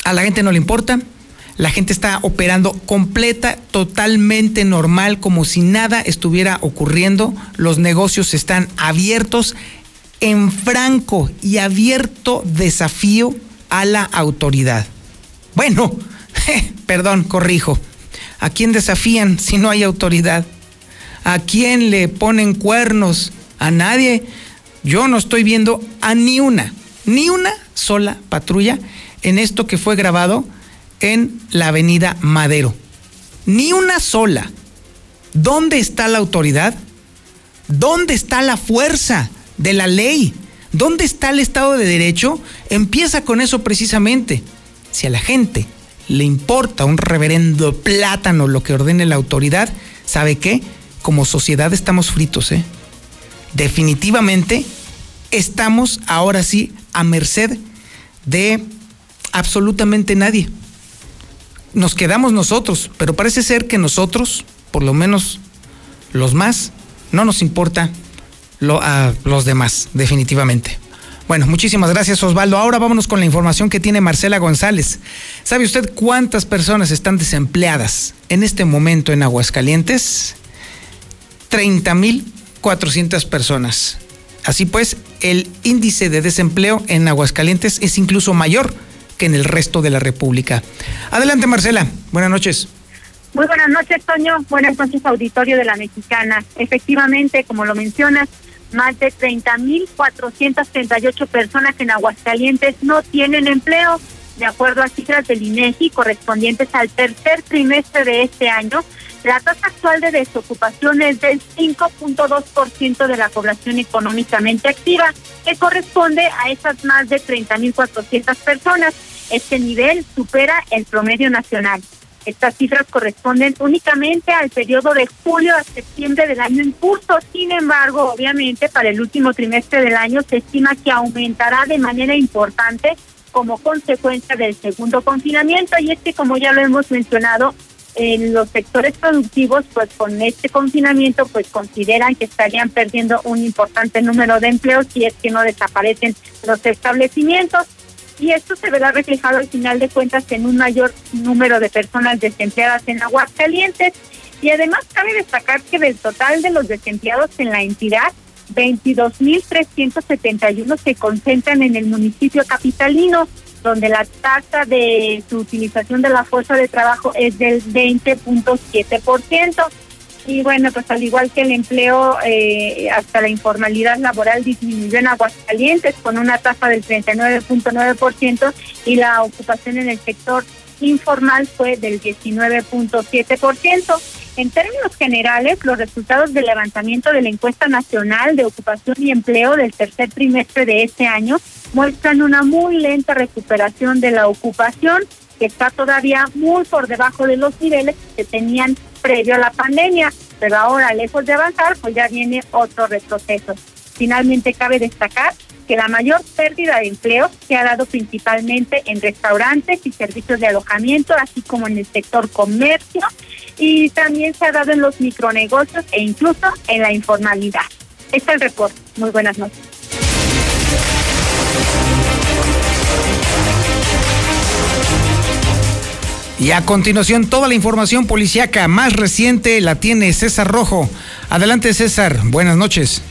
[SPEAKER 2] a la gente no le importa, la gente está operando completa, totalmente normal, como si nada estuviera ocurriendo. Los negocios están abiertos en franco y abierto desafío a la autoridad. Bueno, perdón, corrijo. ¿A quién desafían si no hay autoridad? ¿A quién le ponen cuernos? A nadie. Yo no estoy viendo a ni una, ni una sola patrulla en esto que fue grabado en la avenida Madero. Ni una sola. ¿Dónde está la autoridad? ¿Dónde está la fuerza de la ley? ¿Dónde está el Estado de Derecho? Empieza con eso precisamente. Si a la gente le importa un reverendo plátano lo que ordene la autoridad, ¿sabe qué? Como sociedad estamos fritos, ¿eh? Definitivamente estamos ahora sí a merced de absolutamente nadie nos quedamos nosotros, pero parece ser que nosotros, por lo menos los más, no nos importa lo, a los demás, definitivamente. Bueno, muchísimas gracias Osvaldo. Ahora vámonos con la información que tiene Marcela González. ¿Sabe usted cuántas personas están desempleadas en este momento en Aguascalientes? 30.400 personas. Así pues, el índice de desempleo en Aguascalientes es incluso mayor en el resto de la República. Adelante Marcela, buenas noches.
[SPEAKER 8] Muy buenas noches, Toño. Buenas noches, auditorio de la Mexicana. Efectivamente, como lo mencionas, más de 30.438 personas en Aguascalientes no tienen empleo, de acuerdo a cifras del INEGI correspondientes al tercer trimestre de este año. La tasa actual de desocupación es del 5.2% de la población económicamente activa, que corresponde a esas más de 30.400 personas. Este nivel supera el promedio nacional. Estas cifras corresponden únicamente al periodo de julio a septiembre del año en curso. Sin embargo, obviamente, para el último trimestre del año se estima que aumentará de manera importante como consecuencia del segundo confinamiento. Y es que, como ya lo hemos mencionado, en los sectores productivos, pues con este confinamiento, pues consideran que estarían perdiendo un importante número de empleos si es que no desaparecen los establecimientos y esto se verá reflejado al final de cuentas en un mayor número de personas desempleadas en Aguascalientes. Y además cabe destacar que del total de los desempleados en la entidad, 22.371 se concentran en el municipio capitalino, donde la tasa de su utilización de la fuerza de trabajo es del 20.7%. Y bueno, pues al igual que el empleo, eh, hasta la informalidad laboral disminuyó en Aguascalientes con una tasa del 39.9% y la ocupación en el sector informal fue del 19.7%. En términos generales, los resultados del levantamiento de la encuesta nacional de ocupación y empleo del tercer trimestre de este año muestran una muy lenta recuperación de la ocupación que está todavía muy por debajo de los niveles que tenían previo a la pandemia, pero ahora lejos de avanzar, pues ya viene otro retroceso. Finalmente cabe destacar que la mayor pérdida de empleo se ha dado principalmente en restaurantes y servicios de alojamiento, así como en el sector comercio, y también se ha dado en los micronegocios e incluso en la informalidad. Este es el reporte. Muy buenas noches.
[SPEAKER 2] Y a continuación, toda la información policiaca más reciente la tiene César Rojo. Adelante, César. Buenas noches.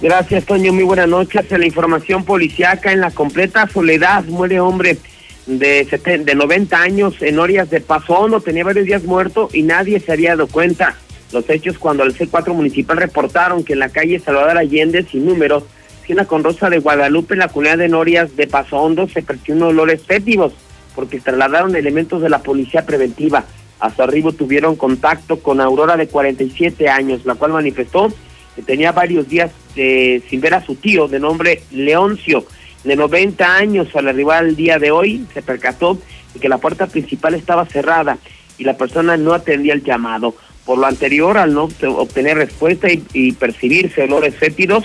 [SPEAKER 4] Gracias, Toño. Muy buenas noches. La información policiaca, en la completa soledad, muere hombre de, de 90 años en Orias de Pasondo. Tenía varios días muerto y nadie se había dado cuenta. Los hechos cuando el C4 municipal reportaron que en la calle Salvador Allende, sin números, esquina con Rosa de Guadalupe, en la comunidad de Norias de Pasondo, se percibió olores fétidos porque trasladaron elementos de la policía preventiva. A su arribo tuvieron contacto con Aurora de 47 años, la cual manifestó que tenía varios días sin ver a su tío de nombre Leoncio, de 90 años. Al arribar el día de hoy se percató de que la puerta principal estaba cerrada y la persona no atendía el llamado. Por lo anterior, al no obtener respuesta y, y percibirse olores fétidos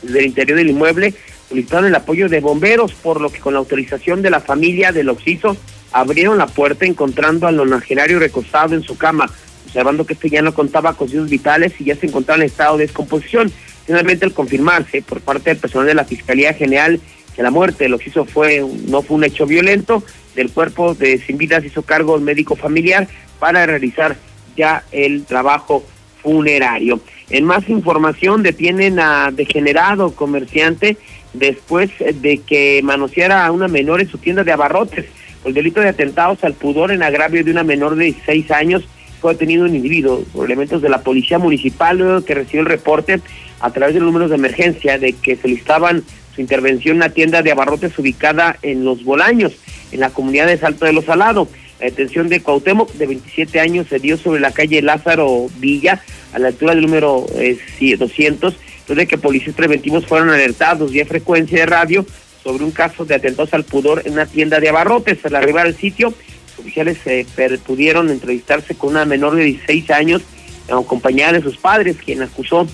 [SPEAKER 4] desde el interior del inmueble, solicitaron el apoyo de bomberos, por lo que con la autorización de la familia del Oxiso abrieron la puerta encontrando al nonagenario recostado en su cama, observando que este ya no contaba con signos vitales y ya se encontraba en estado de descomposición. Finalmente, al confirmarse por parte del personal de la Fiscalía General que la muerte del Oxiso fue, no fue un hecho violento, del cuerpo de sin vida se hizo cargo el médico familiar para realizar ya el trabajo funerario. En más información, detienen a degenerado comerciante después de que manoseara a una menor en su tienda de abarrotes. Por el delito de atentados al pudor en agravio de una menor de 16 años fue detenido un individuo por elementos de la policía municipal luego que recibió el reporte a través de los números de emergencia de que solicitaban su intervención en una tienda de abarrotes ubicada en Los Bolaños, en la comunidad de Salto de los Salados. La detención de Cuauhtémoc, de 27 años, se dio sobre la calle Lázaro Villa, a la altura del número eh, 200, de que policías preventivos fueron alertados vía frecuencia de radio sobre un caso de atentados al pudor en una tienda de abarrotes. Al arribar al sitio, oficiales eh, pudieron entrevistarse con una menor de 16 años, acompañada de sus padres, quien acusó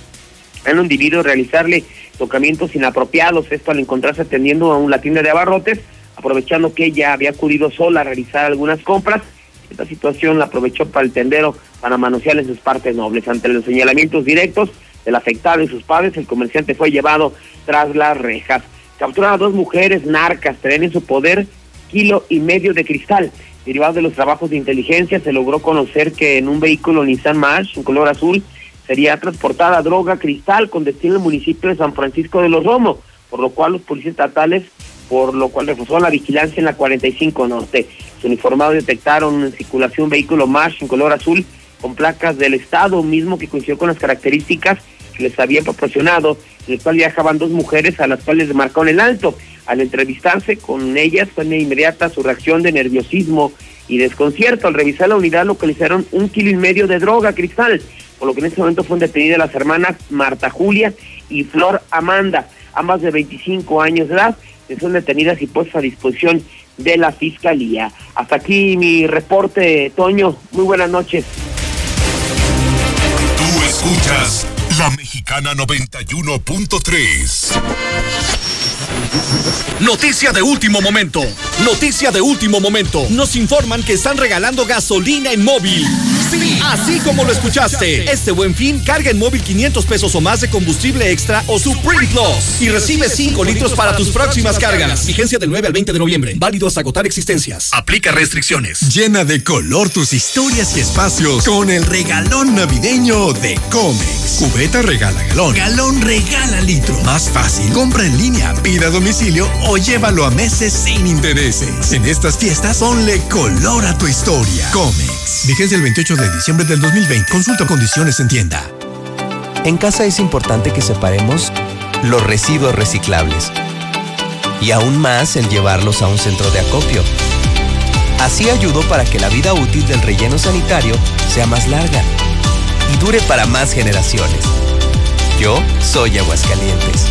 [SPEAKER 4] a un individuo de realizarle tocamientos inapropiados, esto al encontrarse atendiendo a una tienda de abarrotes, aprovechando que ella había acudido sola a realizar algunas compras. Esta situación la aprovechó para el tendero para manosearle sus partes nobles. Ante los señalamientos directos, del afectado y sus padres, el comerciante fue llevado tras las rejas. capturaron a dos mujeres narcas, traen en su poder kilo y medio de cristal. Derivado de los trabajos de inteligencia, se logró conocer que en un vehículo Nissan March, en color azul, sería transportada droga cristal con destino al municipio de San Francisco de los Romos, por lo cual los policías estatales, por lo cual reforzaron la vigilancia en la 45 Norte. Los uniformados detectaron en circulación un vehículo March en color azul con placas del Estado, mismo que coincidió con las características que les habían proporcionado, en el cual viajaban dos mujeres a las cuales le marcaron el alto. Al entrevistarse con ellas fue de inmediata su reacción de nerviosismo y desconcierto. Al revisar la unidad localizaron un kilo y medio de droga cristal, por lo que en ese momento fueron detenidas las hermanas Marta Julia y Flor Amanda, ambas de 25 años de edad, que son detenidas y puestas a disposición de la Fiscalía. Hasta aquí mi reporte, Toño. Muy buenas noches.
[SPEAKER 1] Tú escuchas La Mexicana 91.3.
[SPEAKER 27] Noticia de último momento. Noticia de último momento. Nos informan que están regalando gasolina en móvil. Sí, así como lo escuchaste. Este buen fin, carga en móvil 500 pesos o más de combustible extra o Supreme Plus y recibe 5 litros para tus próximas cargas. Vigencia del 9 al 20 de noviembre. Válido hasta agotar existencias.
[SPEAKER 1] Aplica restricciones.
[SPEAKER 36] Llena de color tus historias y espacios con el regalón navideño de Comex. Cubeta regala galón. Galón regala litro. Más fácil. Compra en línea, a domicilio o llévalo a meses sin intereses. En estas fiestas, ponle color a tu historia. Comex. Vigencia el 28 de diciembre del 2020. Consulta condiciones en tienda.
[SPEAKER 37] En casa es importante que separemos los residuos reciclables y aún más el llevarlos a un centro de acopio. Así ayudo para que la vida útil del relleno sanitario sea más larga y dure para más generaciones. Yo soy Aguascalientes.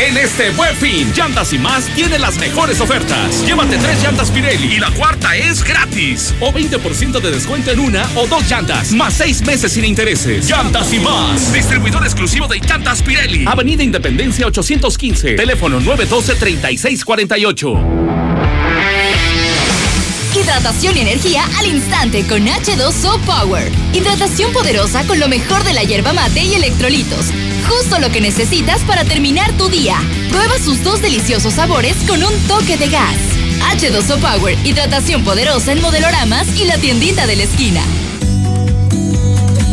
[SPEAKER 1] En este buen fin, Llantas y más tiene las mejores ofertas. Llévate tres llantas Pirelli y la cuarta es gratis. O 20% de descuento en una o dos llantas, más seis meses sin intereses. Llantas y más. Distribuidor exclusivo de llantas Pirelli. Avenida Independencia 815. Teléfono 912-3648.
[SPEAKER 25] Hidratación y energía al instante con H2O Power. Hidratación poderosa con lo mejor de la hierba mate y electrolitos. Justo lo que necesitas para terminar tu día. Prueba sus dos deliciosos sabores con un toque de gas. H2O Power, hidratación poderosa en modeloramas y la tiendita de la esquina.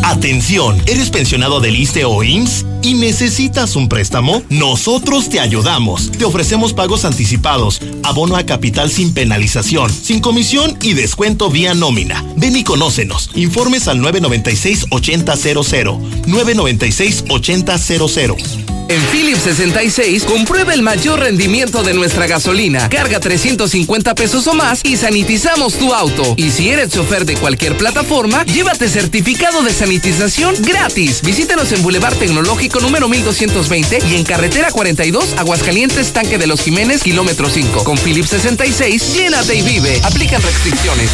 [SPEAKER 34] Atención, ¿eres pensionado del ISTE o IMSS y necesitas un préstamo? Nosotros te ayudamos. Te ofrecemos pagos anticipados, abono a capital sin penalización, sin comisión y descuento vía nómina. Ven y conócenos. Informes al 996-8000. 996-8000.
[SPEAKER 38] En Philips 66, comprueba el mayor rendimiento de nuestra gasolina. Carga 350 pesos o más y sanitizamos tu auto. Y si eres chofer de cualquier plataforma, llévate certificado de sanitización gratis. Visítanos en Boulevard Tecnológico número 1220 y en Carretera 42, Aguascalientes, Tanque de los Jiménez, kilómetro 5. Con Philips 66, llénate y vive. Aplican restricciones.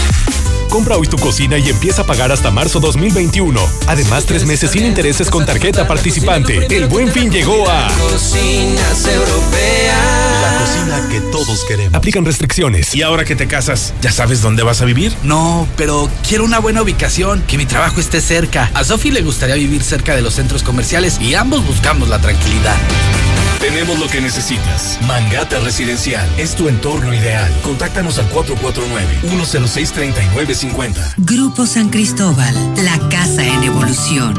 [SPEAKER 1] Compra hoy tu cocina y empieza a pagar hasta marzo 2021. Además, tres meses sin intereses con tarjeta participante. El buen fin llegó a.
[SPEAKER 15] Cocinas europeas.
[SPEAKER 1] La cocina que todos queremos. Aplican restricciones. ¿Y ahora que te casas, ya sabes dónde vas a vivir?
[SPEAKER 22] No, pero quiero una buena ubicación, que mi trabajo esté cerca. A Sofi le gustaría vivir cerca de los centros comerciales y ambos buscamos la tranquilidad.
[SPEAKER 1] Tenemos lo que necesitas. Mangata Residencial es tu entorno ideal. Contáctanos al 449-106-3950.
[SPEAKER 30] Grupo San Cristóbal, la casa en evolución.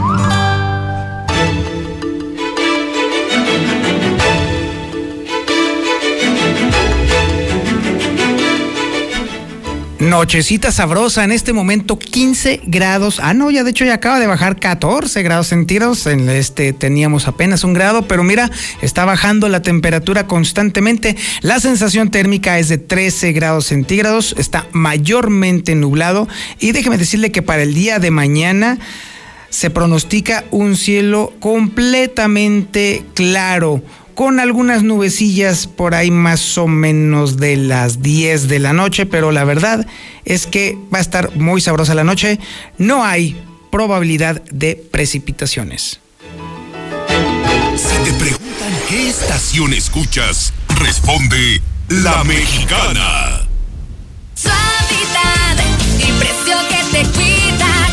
[SPEAKER 2] Nochecita sabrosa, en este momento 15 grados. Ah, no, ya de hecho ya acaba de bajar 14 grados centígrados. En este teníamos apenas un grado, pero mira, está bajando la temperatura constantemente. La sensación térmica es de 13 grados centígrados, está mayormente nublado. Y déjeme decirle que para el día de mañana se pronostica un cielo completamente claro con algunas nubecillas por ahí más o menos de las 10 de la noche, pero la verdad es que va a estar muy sabrosa la noche. No hay probabilidad de precipitaciones.
[SPEAKER 1] Si te preguntan qué estación escuchas, responde La Mexicana.
[SPEAKER 25] Suavidad y precio que te cuida.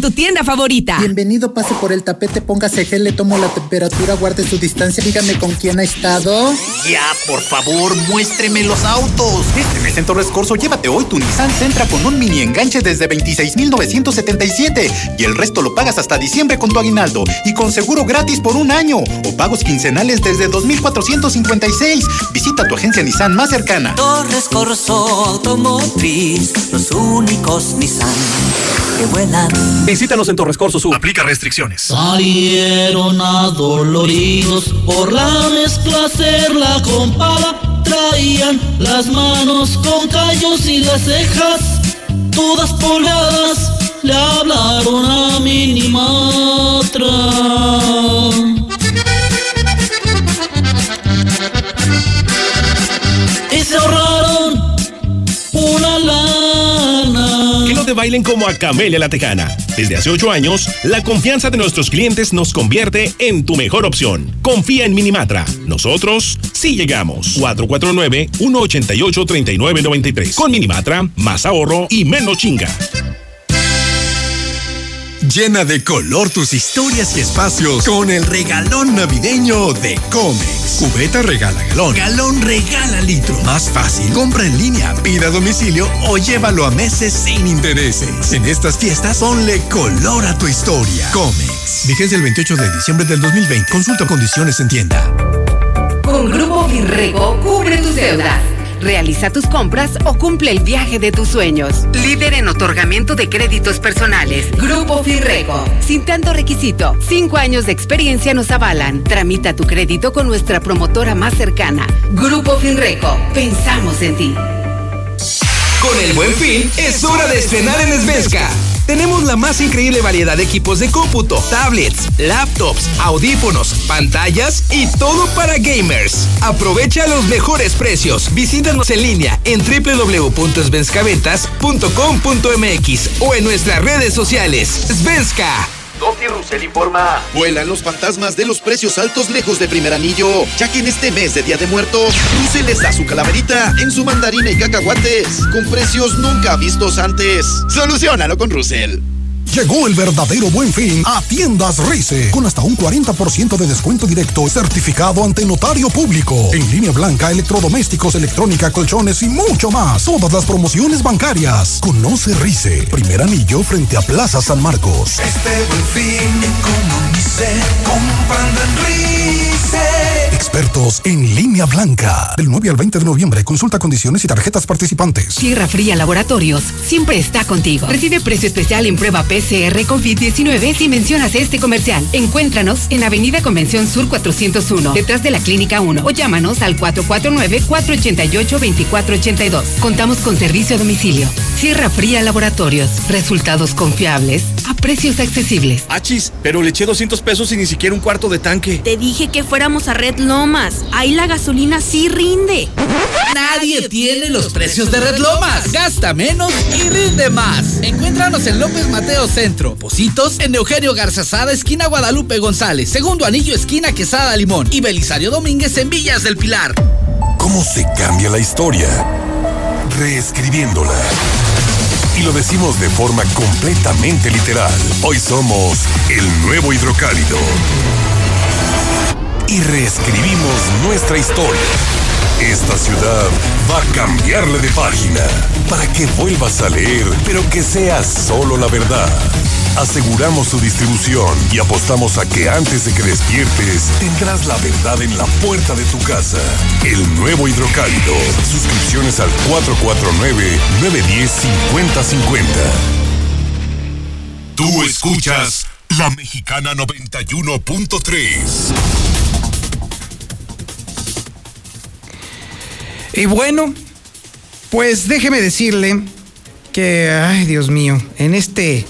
[SPEAKER 32] Tu tienda favorita.
[SPEAKER 39] Bienvenido, pase por el tapete, póngase gel, le tomo la temperatura, guarde su distancia, dígame con quién ha estado.
[SPEAKER 40] Ya, por favor, muéstreme los autos. Este mes en Torres Corso, llévate hoy tu Nissan Sentra con un mini enganche desde 26,977 y el resto lo pagas hasta diciembre con tu aguinaldo y con seguro gratis por un año o pagos quincenales desde 2,456. Visita tu agencia Nissan más cercana.
[SPEAKER 41] Torres Corso Automotriz, los únicos Nissan que vuelan.
[SPEAKER 27] Visítanos en Torres Corso Sur. Aplica restricciones.
[SPEAKER 42] Salieron adoloridos por la mezcla hacerla con pala. Traían las manos con callos y las cejas todas polvadas. Le hablaron a Minimatra. Y
[SPEAKER 1] bailen como a Camelia la Tejana. Desde hace ocho años, la confianza de nuestros clientes nos convierte en tu mejor opción. Confía en Minimatra. Nosotros sí llegamos. 449-188-3993. Con Minimatra, más ahorro y menos chinga.
[SPEAKER 26] Llena de color tus historias y espacios con el regalón navideño de Comex. Cubeta regala galón. Galón regala litro. Más fácil. Compra en línea, pida a domicilio o llévalo a meses sin intereses. En estas fiestas, ponle color a tu historia. Comex. Vigencia el 28 de diciembre del 2020. Consulta condiciones en tienda.
[SPEAKER 33] Con Grupo Finrego, cubre tus deudas. Realiza tus compras o cumple el viaje de tus sueños. Líder en otorgamiento de créditos personales. Grupo Finrego. Sin tanto requisito, cinco años de experiencia nos avalan. Tramita tu crédito con nuestra promotora más cercana. Grupo Finrego. Pensamos en ti.
[SPEAKER 38] Con el buen fin, es hora de estrenar en Svenska. Tenemos la más increíble variedad de equipos de cómputo, tablets, laptops, audífonos, pantallas y todo para gamers. Aprovecha los mejores precios. Visítanos en línea en www.svenscaventas.com.mx o en nuestras redes sociales. Svenska.
[SPEAKER 34] Gotti Russell informa. Vuelan los fantasmas de los precios altos lejos de primer anillo, ya que en este mes de Día de Muertos, Russell les da su calaverita en su mandarina y cacahuates, con precios nunca vistos antes. Solucionalo con Russell.
[SPEAKER 43] Llegó el verdadero buen fin a Tiendas Rice, con hasta un 40% de descuento directo certificado ante notario público. En línea blanca, electrodomésticos, electrónica, colchones y mucho más. Todas las promociones bancarias. Conoce Rice, primer anillo frente a Plaza San Marcos.
[SPEAKER 36] Este buen fin economice comprando en Rice.
[SPEAKER 43] Expertos en línea blanca. Del 9 al 20 de noviembre, consulta condiciones y tarjetas participantes.
[SPEAKER 33] Tierra Fría Laboratorios siempre está contigo. Recibe precio especial en prueba PCR COVID-19 si mencionas este comercial. Encuéntranos en Avenida Convención Sur 401, detrás de la Clínica 1 o llámanos al 449-488-2482. Contamos con servicio a domicilio. Sierra Fría Laboratorios. Resultados confiables a precios accesibles.
[SPEAKER 27] Achis, pero le eché 200 pesos y ni siquiera un cuarto de tanque.
[SPEAKER 29] Te dije que fuéramos a Red Lomas. Ahí la gasolina sí rinde.
[SPEAKER 22] Nadie tiene los precios de Red Lomas. Gasta menos y rinde más. Encuéntranos en López Mateo Centro. Positos en Eugenio Garzazada, esquina Guadalupe González. Segundo anillo, esquina Quesada Limón. Y Belisario Domínguez en Villas del Pilar.
[SPEAKER 26] ¿Cómo se cambia la historia? Reescribiéndola. Y lo decimos de forma completamente literal. Hoy somos el nuevo hidrocálido. Y reescribimos nuestra historia. Esta ciudad va a cambiarle de página para que vuelvas a leer, pero que sea solo la verdad. Aseguramos su distribución y apostamos a que antes de que despiertes tendrás la verdad en la puerta de tu casa. El nuevo hidrocálido. Suscripciones al 449-910-5050. Tú escuchas la mexicana 91.3.
[SPEAKER 2] Y bueno, pues déjeme decirle que, ay Dios mío, en este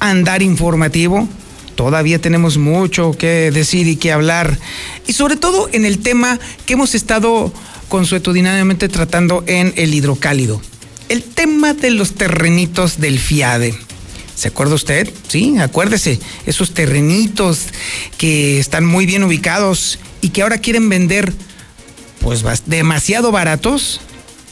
[SPEAKER 2] andar informativo todavía tenemos mucho que decir y que hablar. Y sobre todo en el tema que hemos estado consuetudinariamente tratando en el hidrocálido. El tema de los terrenitos del FIADE. ¿Se acuerda usted? Sí, acuérdese, esos terrenitos que están muy bien ubicados y que ahora quieren vender pues demasiado baratos.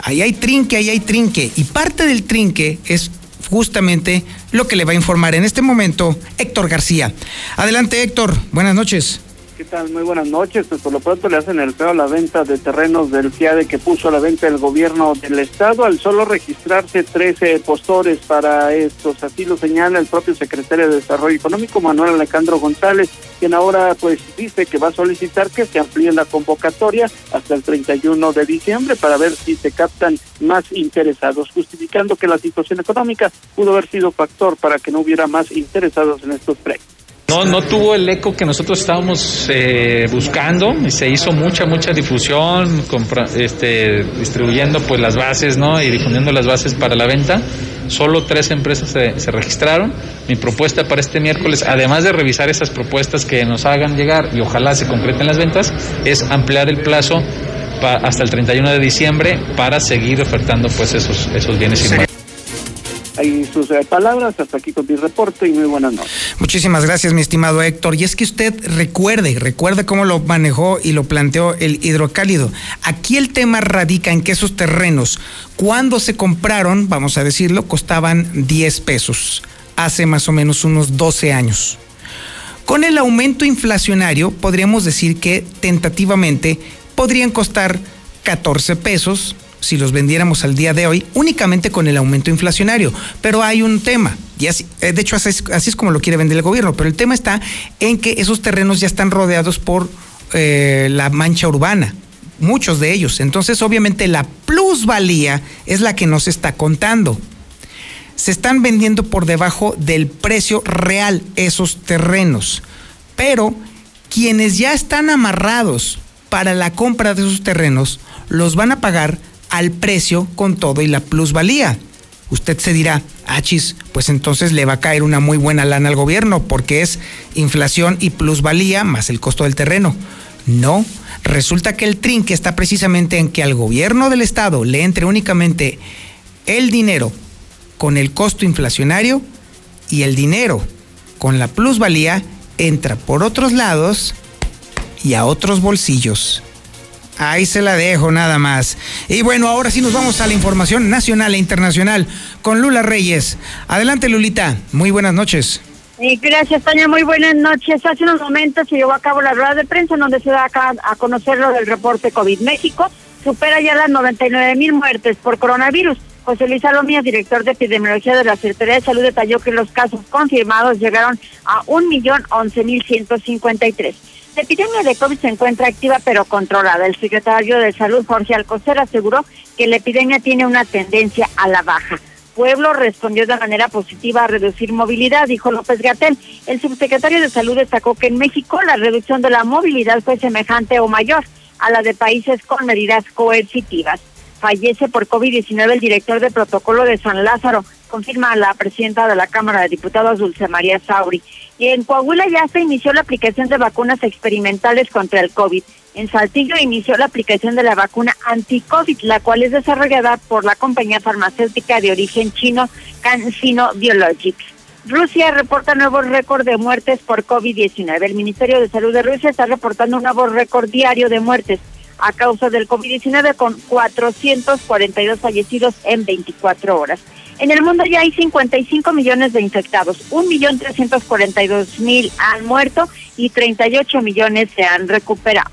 [SPEAKER 2] Ahí hay trinque, ahí hay trinque. Y parte del trinque es justamente lo que le va a informar en este momento Héctor García. Adelante Héctor, buenas noches.
[SPEAKER 44] ¿Qué tal? Muy buenas noches. Pues por lo pronto le hacen el feo a la venta de terrenos del FIADE que puso a la venta el gobierno del estado al solo registrarse 13 postores para estos. Así lo señala el propio secretario de Desarrollo Económico, Manuel Alejandro González, quien ahora pues dice que va a solicitar que se amplíe la convocatoria hasta el 31 de diciembre para ver si se captan más interesados, justificando que la situación económica pudo haber sido factor para que no hubiera más interesados en estos precios.
[SPEAKER 45] No, no tuvo el eco que nosotros estábamos eh, buscando y se hizo mucha, mucha difusión, este, distribuyendo pues las bases ¿no? y difundiendo las bases para la venta. Solo tres empresas se, se, registraron. Mi propuesta para este miércoles, además de revisar esas propuestas que nos hagan llegar y ojalá se concreten las ventas, es ampliar el plazo hasta el 31 de diciembre para seguir ofertando pues esos, esos bienes inmuebles.
[SPEAKER 44] Ahí sus eh, palabras, hasta aquí con mi reporte y muy buenas noches.
[SPEAKER 2] Muchísimas gracias, mi estimado Héctor. Y es que usted recuerde, recuerde cómo lo manejó y lo planteó el hidrocálido. Aquí el tema radica en que esos terrenos, cuando se compraron, vamos a decirlo, costaban 10 pesos, hace más o menos unos 12 años. Con el aumento inflacionario, podríamos decir que tentativamente podrían costar 14 pesos, si los vendiéramos al día de hoy únicamente con el aumento inflacionario. Pero hay un tema, y así, eh, de hecho así es, como lo quiere vender el gobierno, pero el tema está en que esos terrenos ya están rodeados por eh, la mancha urbana, muchos de ellos. Entonces obviamente la plusvalía es la que nos está contando. Se están vendiendo por debajo del precio real esos terrenos, pero quienes ya están amarrados para la compra de esos terrenos los van a pagar al precio con todo y la plusvalía. Usted se dirá, achis, pues entonces le va a caer una muy buena lana al gobierno porque es inflación y plusvalía más el costo del terreno. No, resulta que el trinque está precisamente en que al gobierno del estado le entre únicamente el dinero con el costo inflacionario y el dinero con la plusvalía entra por otros lados y a otros bolsillos. Ahí se la dejo nada más. Y bueno, ahora sí nos vamos a la información nacional e internacional con Lula Reyes. Adelante Lulita, muy buenas noches.
[SPEAKER 5] Eh, gracias, Tania. Muy buenas noches. Hace unos momentos se llevó a cabo la rueda de prensa en donde se da acá a conocer lo del reporte COVID. México supera ya las 99 mil muertes por coronavirus. José Luis Salomía, director de epidemiología de la Secretaría de Salud, detalló que los casos confirmados llegaron a 1.011.153. La epidemia de COVID se encuentra activa pero controlada. El secretario de Salud, Jorge Alcocer, aseguró que la epidemia tiene una tendencia a la baja. Pueblo respondió de manera positiva a reducir movilidad, dijo López Gatel. El subsecretario de Salud destacó que en México la reducción de la movilidad fue semejante o mayor a la de países con medidas coercitivas. Fallece por COVID-19 el director de protocolo de San Lázaro, confirma la presidenta de la Cámara de Diputados, Dulce María Sauri. Y en Coahuila ya se inició la aplicación de vacunas experimentales contra el COVID. En Saltillo inició la aplicación de la vacuna anti-COVID, la cual es desarrollada por la compañía farmacéutica de origen chino CanSino Biologics. Rusia reporta nuevo récord de muertes por COVID-19. El Ministerio de Salud de Rusia está reportando un nuevo récord diario de muertes a causa del COVID-19 con 442 fallecidos en 24 horas. En el mundo ya hay 55 millones de infectados, 1.342.000 han muerto y 38 millones se han recuperado.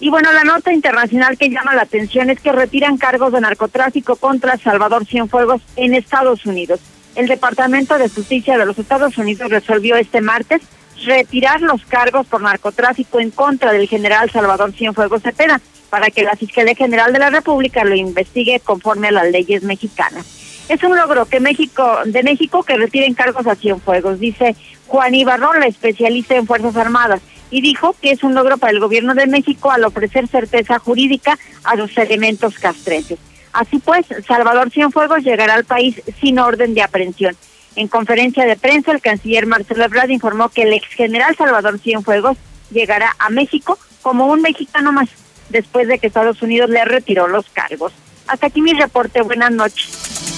[SPEAKER 5] Y bueno, la nota internacional que llama la atención es que retiran cargos de narcotráfico contra Salvador Cienfuegos en Estados Unidos. El Departamento de Justicia de los Estados Unidos resolvió este martes retirar los cargos por narcotráfico en contra del general Salvador Cienfuegos Cepeda para que la Fiscalía General de la República lo investigue conforme a las leyes mexicanas. Es un logro que México, de México que retiren cargos a Cienfuegos, dice Juan Ibarrón, la especialista en Fuerzas Armadas, y dijo que es un logro para el gobierno de México al ofrecer certeza jurídica a los elementos castrenses. Así pues, Salvador Cienfuegos llegará al país sin orden de aprehensión. En conferencia de prensa, el canciller Marcelo Ebrard informó que el ex general Salvador Cienfuegos llegará a México como un mexicano más, después de que Estados Unidos le retiró los cargos. Hasta aquí mi reporte. Buenas noches.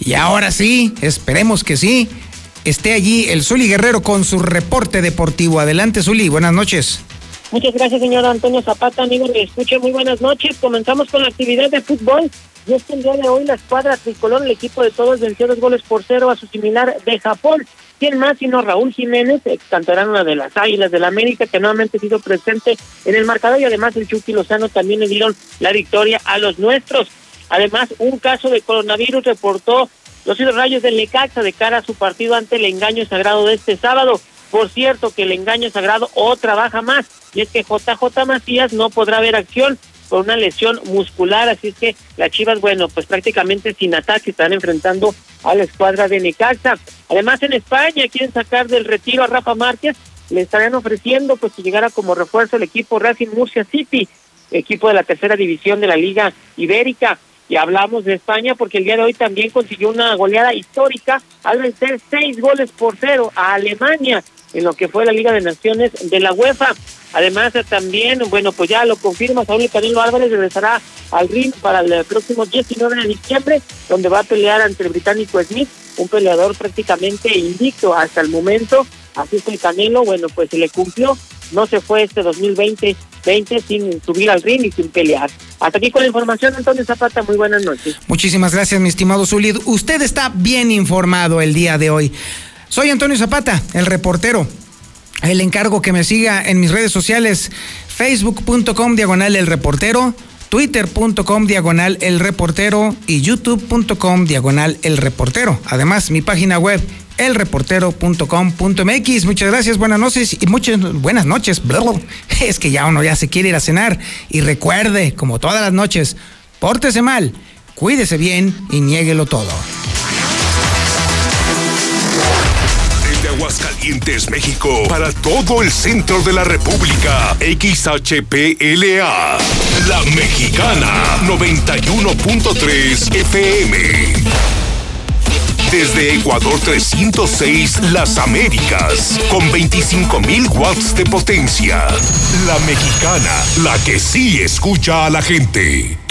[SPEAKER 2] Y ahora sí, esperemos que sí, esté allí el Zuli Guerrero con su reporte deportivo. Adelante, Zuli, buenas noches.
[SPEAKER 46] Muchas gracias, señor Antonio Zapata. Amigo, me escuche, muy buenas noches. Comenzamos con la actividad de fútbol.
[SPEAKER 44] Y es que el día de hoy la escuadra tricolor, el equipo de todos, venció dos goles por cero a su similar de Japón. ¿Quién más sino Raúl Jiménez, ex canterano de las Águilas del la América, que nuevamente ha sido presente en el marcador y además el Chucky Lozano también le dieron la victoria a los nuestros. Además, un caso de coronavirus reportó los rayos del Necaxa de cara a su partido ante el engaño sagrado de este sábado. Por cierto, que el engaño sagrado o trabaja más, y es que JJ Macías no podrá ver acción por una lesión muscular, así es que las Chivas, bueno, pues prácticamente sin ataque están enfrentando a la escuadra de Necaxa. Además, en España quieren sacar del retiro a Rafa Márquez, le estarían ofreciendo pues que llegara como refuerzo el equipo Racing Murcia City, equipo de la tercera división de la Liga Ibérica. Y hablamos de España porque el día de hoy también consiguió una goleada histórica al vencer seis goles por cero a Alemania en lo que fue la Liga de Naciones de la UEFA. Además, también, bueno, pues ya lo confirma Saúl Canelo Álvarez, regresará al ring para el próximo 19 de diciembre, donde va a pelear ante el británico Smith, un peleador prácticamente invicto hasta el momento. Así que el Canelo, bueno, pues se le cumplió, no se fue este 2020 20 sin subir al ring y sin pelear. Hasta aquí con la información, Antonio Zapata, muy buenas noches.
[SPEAKER 2] Muchísimas gracias, mi estimado Zulid. Usted está bien informado el día de hoy. Soy Antonio Zapata, el reportero. El encargo que me siga en mis redes sociales, facebook.com diagonal el reportero, twitter.com diagonal el reportero y youtube.com diagonal el reportero. Además, mi página web elreportero.com.mx. Muchas gracias, buenas noches y muchas buenas noches. Es que ya uno ya se quiere ir a cenar y recuerde, como todas las noches, pórtese mal, cuídese bien y niéguelo todo.
[SPEAKER 26] Aguascalientes, México, para todo el centro de la República. XHPLA, La Mexicana, 91.3 FM. Desde Ecuador 306, Las Américas, con 25.000 watts de potencia. La Mexicana, la que sí escucha a la gente.